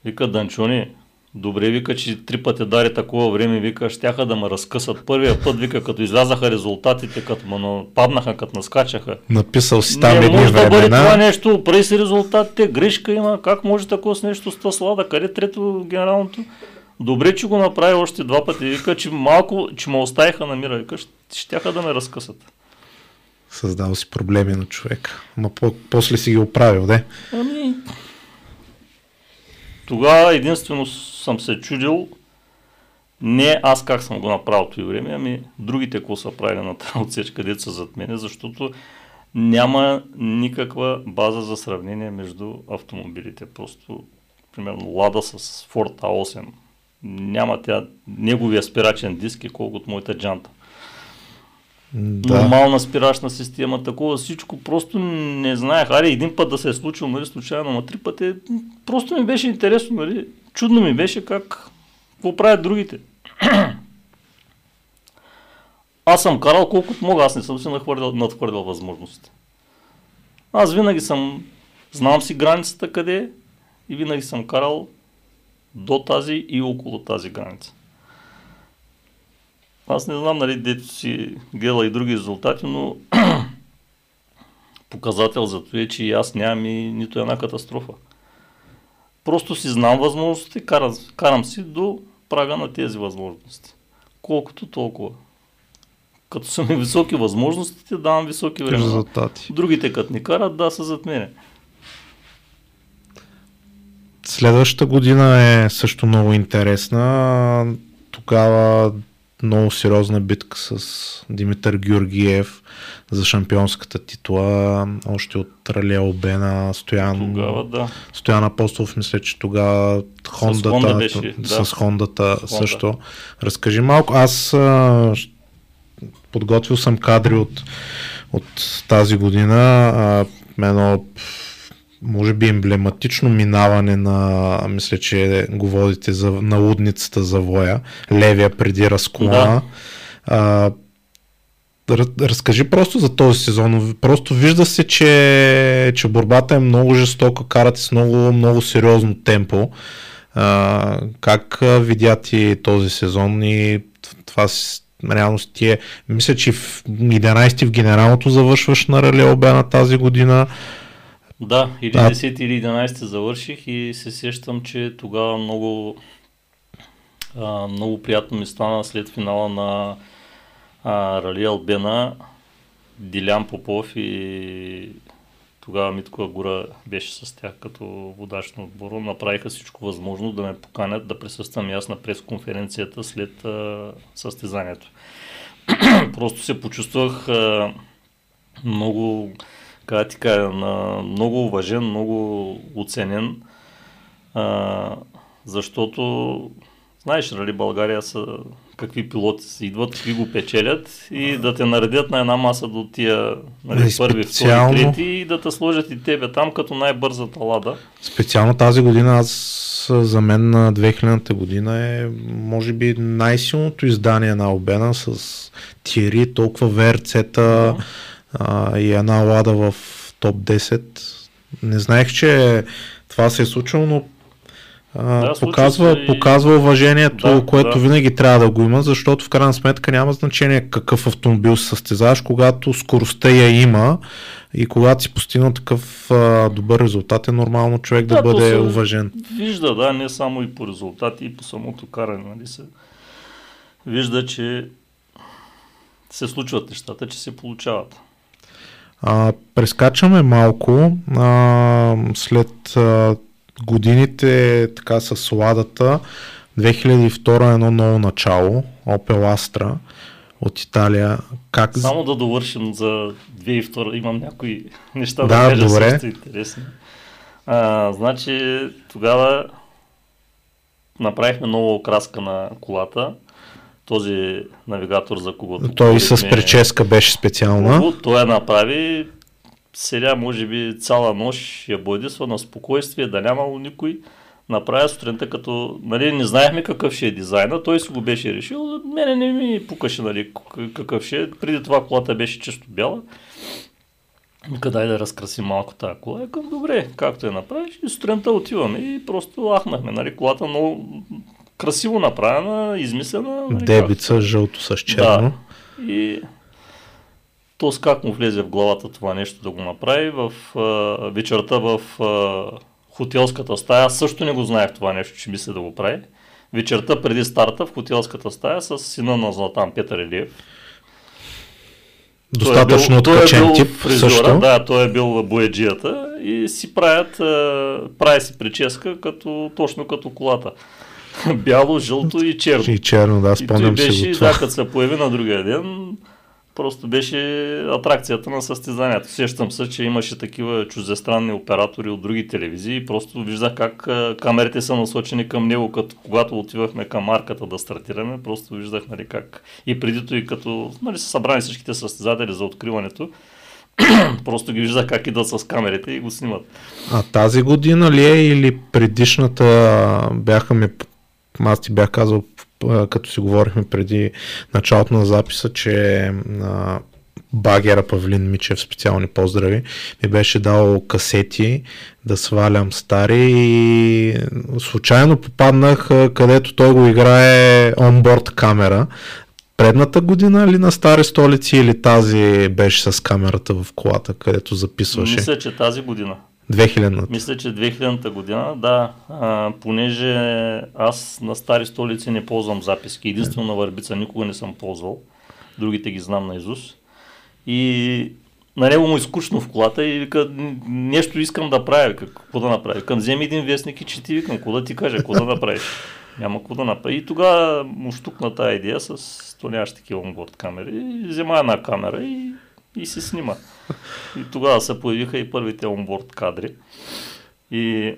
Вика, Данчони, Добре, вика, че три пъти дари такова време, вика, щяха да ме разкъсат. Първия път, вика, като излязаха резултатите, като ме паднаха, като наскачаха. Написал си там Не може да бъде това нещо, прави си резултатите, грешка има, как може такова с нещо с слада, къде трето генералното? Добре, че го направи още два пъти, вика, че малко, че ме оставиха на мира, вика, щяха да ме разкъсат. Създава си проблеми на човек. Ма по- после си ги оправил, де? Ами, тогава единствено съм се чудил не аз как съм го направил това време, ами другите какво са правили на тази отсечка, където са зад мене, защото няма никаква база за сравнение между автомобилите. Просто, примерно, Лада с Ford A8. Няма тя неговия спирачен диск е колкото моята джанта да. нормална спирачна система, такова всичко, просто не знаех. Аре, един път да се е случило, нали, случайно, но три пъти, просто ми беше интересно, нали, чудно ми беше как, какво правят другите. *clears throat* Аз съм карал колкото мога, аз не съм си надхвърлял, надхвърлял възможностите. Аз винаги съм, знам си границата къде е и винаги съм карал до тази и около тази граница. Аз не знам, нали, дето си гледала и други резултати, но *clears throat* показател за това е, че и аз нямам и нито една катастрофа. Просто си знам възможности, карам, карам си до прага на тези възможности. Колкото толкова. Като са ми високи възможностите, давам високи времена. Резултати. Другите като ни карат, да, са зад мене. Следващата година е също много интересна. Тогава много сериозна битка с Димитър Георгиев за шампионската титла, още от Ралия Обена, Стоян, Тогава, да. Стоян Апостолов, мисля, че тогава Хондата, Хонда беше, да. с Хондата Хонда. също. Разкажи малко, аз а, подготвил съм кадри от, от тази година, а, едно може би емблематично минаване на, мисля, че го водите за, на лудницата за Воя, левия преди разклона. А, ра- разкажи просто за този сезон. Просто вижда се, че, че борбата е много жестока, карате с много, много сериозно темпо. А, как видя ти този сезон и това реално си ти е, мисля, че в 11 в генералното завършваш на Рале Обена тази година. Да, или Да. 10 или 11 завърших и се сещам, че тогава много, а, много приятно ми стана след финала на а, Рали Албена. Дилян Попов и тогава Митко Гура беше с тях като водач на отбора. Направиха всичко възможно да ме поканят да присъствам и аз на пресконференцията след а, състезанието. *clears throat* Просто се почувствах а, много, как да ти кажа, много уважен, много оценен, а, защото знаеш, нали, България са какви пилоти си идват, какви го печелят и да те наредят на една маса до тия нали, И първи, специално- втори, трети и да те сложат и тебе там като най-бързата лада. Специално тази година, аз за мен на 2000-та година е може би най-силното издание на Обена с Тири, толкова ВРЦ-та а, и една лада в топ 10. Не знаех, че това се е случило, но а, Да, показва, и- показва уважението, Да, което да. винаги трябва да го има, защото в крайна сметка няма значение какъв автомобил се състезаваш, когато скоростта я има и когато си постигнал такъв а, добър резултат, е нормално човек да, Да, бъде се- уважен. Вижда, да, не само и по резултати, и по самото каране, нали се. Вижда, че се случват нещата, че се получават. А, прескачаме малко. А, след а, годините така с ладата, 2002 е едно ново начало, Opel Astra от Италия. Как... Само да довършим за 2002, имам някои неща да, Да, кажа добре. също интересни. А, значи тогава направихме нова окраска на колата. Този навигатор за когото Той с говорихме, прическа беше специална. Хубаво, той я направи. Седя, може би, цяла нощ я бойдисва на спокойствие, да нямало никой. Направя сутринта, като нали, не знаехме какъв ще е дизайна, той си го беше решил. Мене не ми пукаше нали, какъв ще е. Преди това колата беше чисто бяла. Вика, дай да разкрасим малко тази кола. Викам, добре, както я направиш. И сутринта отиваме и просто ахнахме. Нали, колата много красиво направена, измислена. Нали, Дебица, жълто с черно. да. И то с как му влезе в главата това нещо да го направи. В а, вечерта в а, хотелската стая, също не го знаех това нещо, че мисля да го прави. Вечерта преди старта в хотелската стая с сина на Златан Петър Елиев. Достатъчно той е бил, откачен е бил тип фризьора, също. Да, той е бил бояджията и си правят, прави си прическа като, точно като колата. *laughs* Бяло, жълто и черно. И черно, да, спомням беше, си го да, това. като се появи на другия ден, просто беше атракцията на състезанието. Сещам се, че имаше такива чуждестранни оператори от други телевизии и просто виждах как камерите са насочени към него, като когато отивахме към марката да стартираме, просто виждах нали, как и преди и като нали, са събрани всичките състезатели за откриването, *clears throat* Просто ги вижда как идват с камерите и го снимат. А тази година ли е или предишната бяха ми аз ти бях казал, като си говорихме преди началото на записа, че багера Павлин Мичев, специални поздрави, ми беше дал касети да свалям стари и случайно попаднах където той го играе онборд камера. Предната година ли на стари столици или тази беше с камерата в колата, където записваше? Мисля, че тази година. 2000-та. Мисля, че 2000-та година, да, а, понеже аз на стари столици не ползвам записки, единствено на Върбица никога не съм ползвал, другите ги знам на Изус. И на него му е скучно в колата и вика, нещо искам да правя, какво да направя. Към вземи един вестник и чети, викам, какво да ти кажа, какво да направиш. Няма какво да направи. И тогава му штукна тази идея с то нямаш такива онборд камери. Взема една камера и, и се снима. И тогава се появиха и първите онборд кадри. И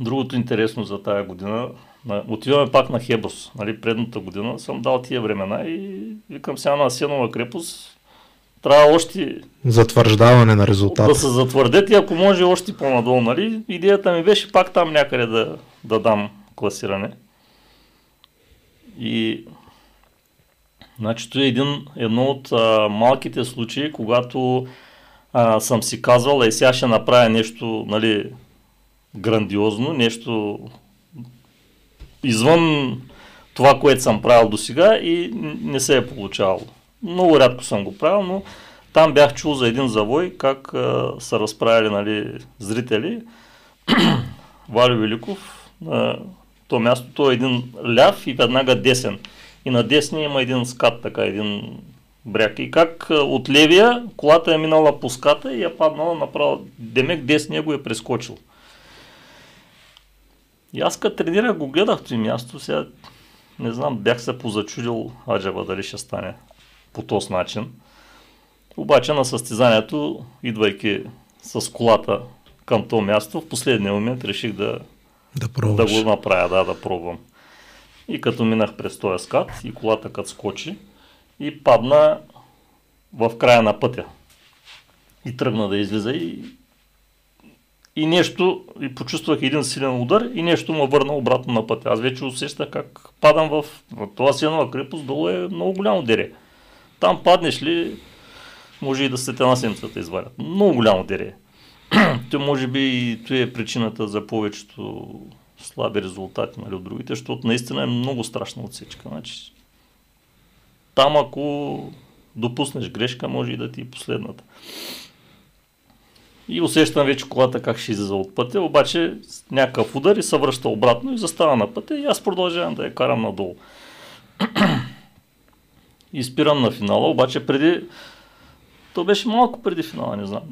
другото интересно за тази година, отиваме пак на Хеброс. Нали, предната година съм дал тия времена и викам сега на Асенова крепост, трябва още... Затвърждаване на резултата. Да се затвърдят и ако може още по-надолу. Нали? Идеята ми беше пак там някъде да, да дам класиране. И Значи, това е един, едно от а, малките случаи, когато а, съм си казвал, е сега ще направя нещо нали, грандиозно, нещо извън това, което съм правил до сега и не се е получавало. Много рядко съм го правил, но там бях чул за един завой, как а, са разправили нали, зрители. *clears throat* Валю Великов, на то място, то е един ляв и веднага десен и на десния има един скат, така един бряг. И как от левия колата е минала по ската и е паднала направо. Демек десния го е прескочил. И аз като тренирах го гледах това място, сега не знам, бях се позачудил Аджаба дали ще стане по този начин. Обаче на състезанието, идвайки с колата към то място, в последния момент реших да, да, да го направя, да, да пробвам. И като минах през този скат и колата като скочи и падна в края на пътя. И тръгна да излиза и, и нещо, и почувствах един силен удар и нещо ме върна обратно на пътя. Аз вече усещах как падам в, в това силна крепост, долу е много голямо дере. Там паднеш ли, може и да след една седмица да изварят. Много голямо дере. *clears throat* То може би и това е причината за повечето слаби резултати нали, от другите, защото наистина е много страшна отсечка. Значи, там ако допуснеш грешка, може и да ти е последната. И усещам вече колата как ще излиза от пътя, обаче някакъв удар и се връща обратно и застава на пътя и аз продължавам да я карам надолу. *clears throat* и спирам на финала, обаче преди... То беше малко преди финала, не знам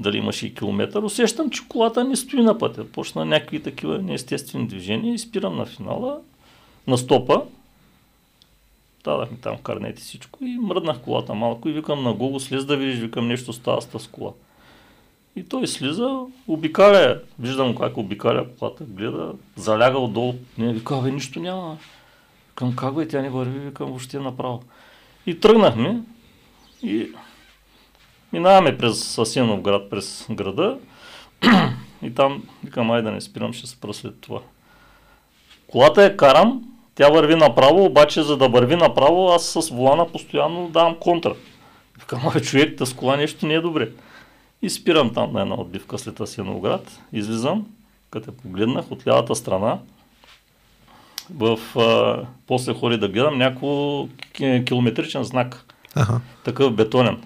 дали имаше и километър, усещам, че колата не стои на пътя. Почна някакви такива неестествени движения и спирам на финала, на стопа. Дадах ми там карнет и всичко и мръднах колата малко и викам на Гого, слез да видиш, викам нещо става с тази кола. И той слиза, обикаля, виждам как обикаля колата, гледа, заляга отдолу, не, вика, бе, нищо няма. Викам, как бе, тя не върви, викам, въобще направо. И тръгнахме и Минаваме през Сасенов град, през града *clears throat* и там викам, ай да не спирам, ще спра след това. Колата е карам, тя върви направо, обаче за да върви направо, аз с волана постоянно давам контра. Викам, ай човек, с кола нещо не е добре. И спирам там на една отбивка след Асеноград, излизам, като погледнах от лявата страна, в, а, после хори да гледам някакво километричен знак. Ага. Такъв бетонен.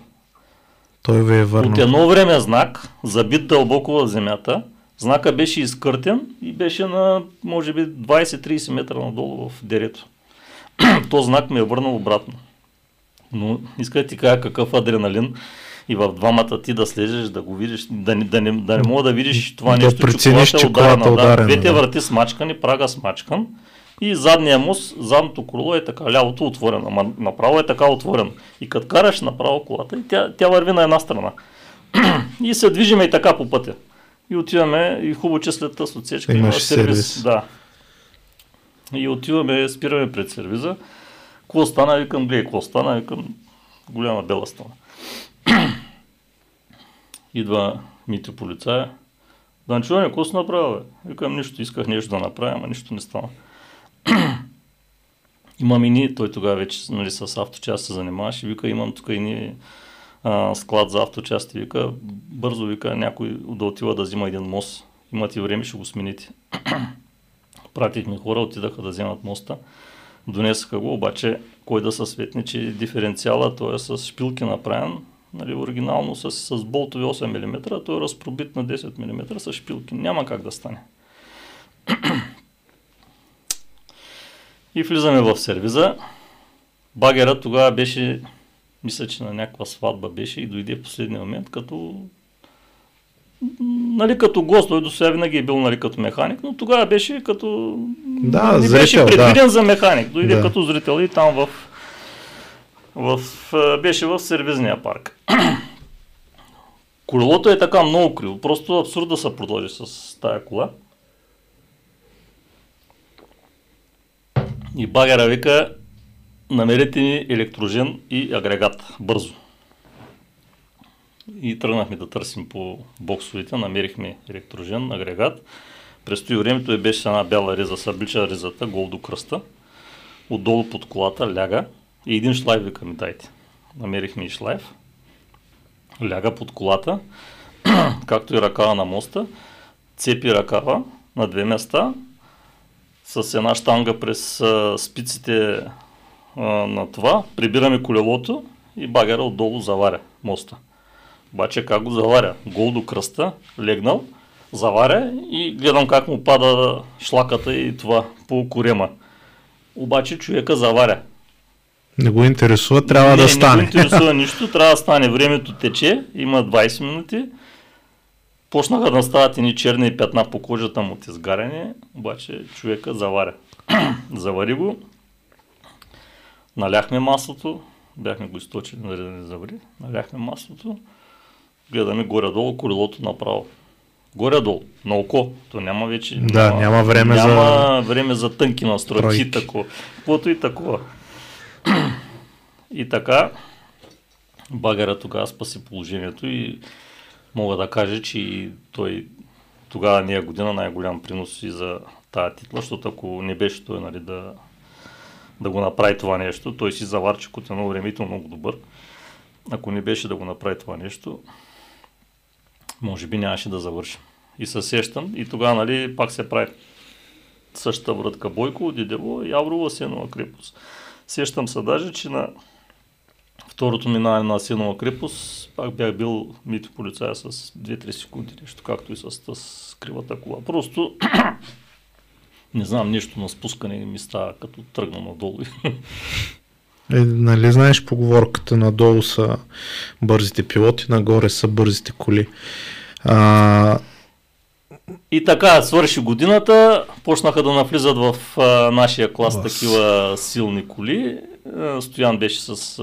Той ви е върнал. От едно време знак, забит дълбоко в земята, знака беше изкъртен и беше на, може би, 20-30 метра надолу в дерето. *clears throat* То знак ми е върнал обратно. Но иска да ти кажа какъв адреналин и в двамата ти да слезеш, да го видиш, да не, да не, да не мога да видиш това да нещо, прецениш, че колата е ударена. Да, двете да. врати смачкани, прага смачкан и задния мост, задното колело е така, лявото отворено, ама направо е така отворено. И като караш направо колата, и тя, тя върви на една страна. *clears throat* и се движиме и така по пътя. И отиваме, и хубаво, че след тази отсечка има сервис. сервис. Да. И отиваме, спираме пред сервиза. Какво стана? Викам, гледай, какво стана? Викам, голяма бела стана. *clears throat* Идва Мити полицая. Данчоне, какво си направил? Викам, нищо, исках нещо да направя, ама нищо не стана. *clears throat* имам и ние, той тогава вече нали, с авточаст се занимаваше, вика, имам тук и ние а, склад за авточасти, вика, бързо вика, някой да отива да взима един мост. Имате време, ще го смените. *clears throat* Пратихме хора, отидаха да вземат моста. Донесаха го, обаче кой да се светне, че диференциала той е с шпилки направен, нали, оригинално с, с болтови 8 мм, той е разпробит на 10 мм с шпилки. Няма как да стане. *clears throat* И влизаме в сервиза. Багерът тогава беше, мисля, че на някаква сватба беше и дойде в последния момент, като нали, като гост, той до сега винаги е бил нали, като механик, но тогава беше като... Да, не зрител, беше предвиден да. за механик. Дойде Да. като зрител и там в, в, беше в сервизния парк. *clears throat* Колелото е така много криво. Просто абсурд да се продължи с тая кола. И багера вика, намерете ни електрожен и агрегат. Бързо. И тръгнахме да търсим по боксовете, намерихме електрожен, агрегат. През този времето е беше една бяла риза, съблича ризата, гол до кръста. Отдолу под колата ляга и един шлайф вика ми дайте. Намерихме и шлайф. Ляга под колата, *clears throat* както и ръкава на моста, цепи ръкава на две места, с една штанга през а, спиците а, на това, прибираме колелото и багера отдолу заваря моста. Обаче как го заваря? Гол до кръста, легнал, заваря и гледам как му пада шлаката и това по корема. Обаче човека заваря. Не го интересува, трябва не, да Не стане. го интересува *laughs* нищо, трябва да стане. Времето тече, има 20 минути. Почнаха да стават едни черни пятна по кожата му от изгаряне, обаче човека заваря. *clears throat* Завари го, наляхме маслото, бяхме го източили, нали да не завари, наляхме маслото, гледаме горе-долу колелото направо. Горе-долу, на око, то няма вече. Да, няма време за- няма време за тънки настройки, Тройки. такова. Каквото и такова. *clears throat* И така, багера тогава спаси положението и мога да кажа, че той тогава не е година най-голям принос и за тая титла, защото ако не беше той нали, да, да го направи това нещо, той си заварчик от едно време много добър. Ако не беше да го направи това нещо, може би нямаше да завърши. И се сещам и тогава нали, пак се прави същата вратка Бойко, Дидево и Аврова Сенова крепост. Сещам се даже, че на второто минаване на Сенова крепост пак бях бил мити полицая с 2-3 секунди, нещо както и с, с кривата кола. Просто *coughs* не знам, нещо на спускане ми става, като тръгна надолу. Е, нали знаеш поговорката надолу са бързите пилоти, нагоре са бързите коли. А, И така, свърши годината, почнаха да навлизат в а, нашия клас Клас. такива силни коли. А, Стоян беше с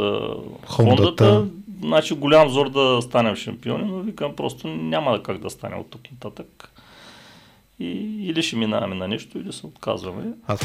Хондата. Хондата. Значи голям зор да станем шампиони, но викам просто няма как да стане от тук нататък. И, или ще минаваме на нещо, или се отказваме. аз